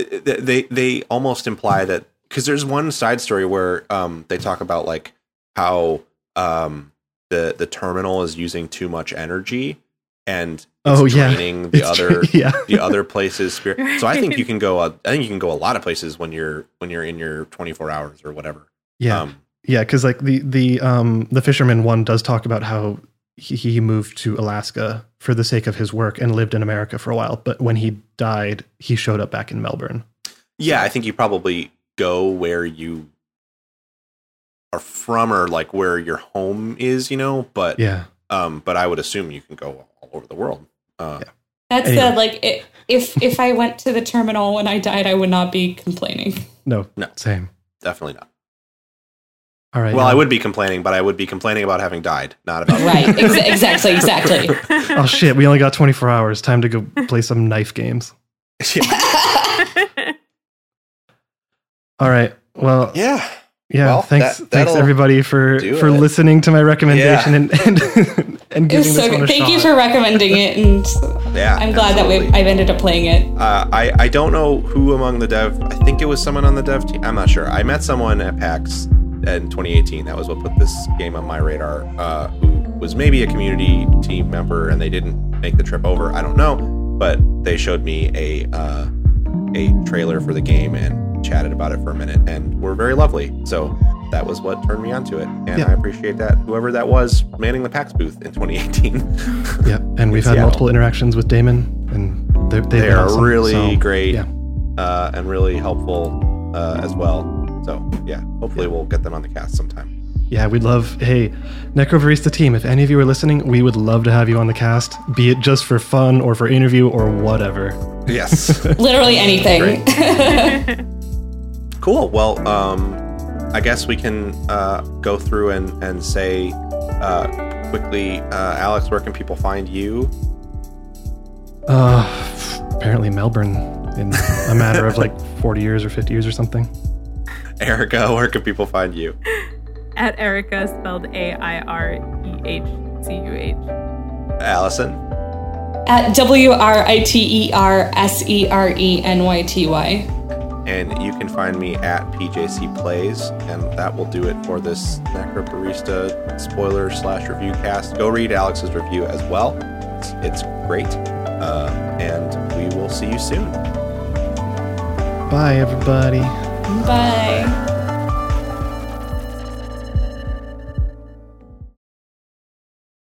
they they almost imply that because there's one side story where um they talk about like how um the the terminal is using too much energy and Oh, yeah. draining the It's other true. yeah, the other places spirit. So I think you can go. Uh, I think you can go a lot of places when you're when you're in your 24 hours or whatever. yeah, Um, yeah. Because like the the um the Fisherman one does talk about how he, he moved to Alaska for the sake of his work and lived in America for a while, but when he died, he showed up back in Melbourne. yeah, I think you probably go where you are from or like where your home is, you know. But Yeah. um, but I would assume you can go all over the world. Uh, Yeah. That Anyway. said, like i if if I went to the terminal when I died, I would not be complaining. No. No. Same. Definitely not. All right. Well, yeah. I would be complaining, but I would be complaining about having died, not about Right? Exactly. Exactly. Oh shit! We only got 24 hours. Time to go play some knife games. yeah. All right. Well, yeah. yeah. Well, thanks, that- thanks everybody for for it. listening to my recommendation and and, and It was giving so this one good. a Thank shot. you for recommending it, and Yeah. I'm glad that absolutely. we I've ended up playing it. Uh, I I don't know who among the dev. I think it was someone on the dev team. I'm not sure. I met someone at PAX in 2018. That was what put this game on my radar. Uh, who was maybe a community team member, and they didn't make the trip over. I don't know, but they showed me a uh, a trailer for the game and chatted about it for a minute, and were very lovely. So that was what turned me onto it, and Yeah. I appreciate that. Whoever that was manning the PAX booth in 2018. Yeah, and we've had Seattle. multiple interactions with Damon, and they're, they are awesome, really so, great Yeah, uh, and really helpful uh, as well. So yeah, hopefully we'll get them on the cast sometime. yeah, we'd love. Hey, Necrobarista team, if any of you are listening, we would love to have you on the cast, be it just for fun or for interview or whatever. Yes, Literally anything. cool. Well, um, I guess we can uh, go through and and say uh, quickly, uh, Alex, where can people find you? Uh, apparently Melbourne in a matter of like 40 years or 50 years or something. Erica, where can people find you? At Erica, spelled A I R E H C U H. Allison, At W R I T E R S E R E N Y T Y. and you can find me at PJC Plays, and that will do it for this Necrobarista spoiler slash review cast. Go read Alex's review as well; it's, it's great, uh, and we will see you soon. Bye, everybody. Bye.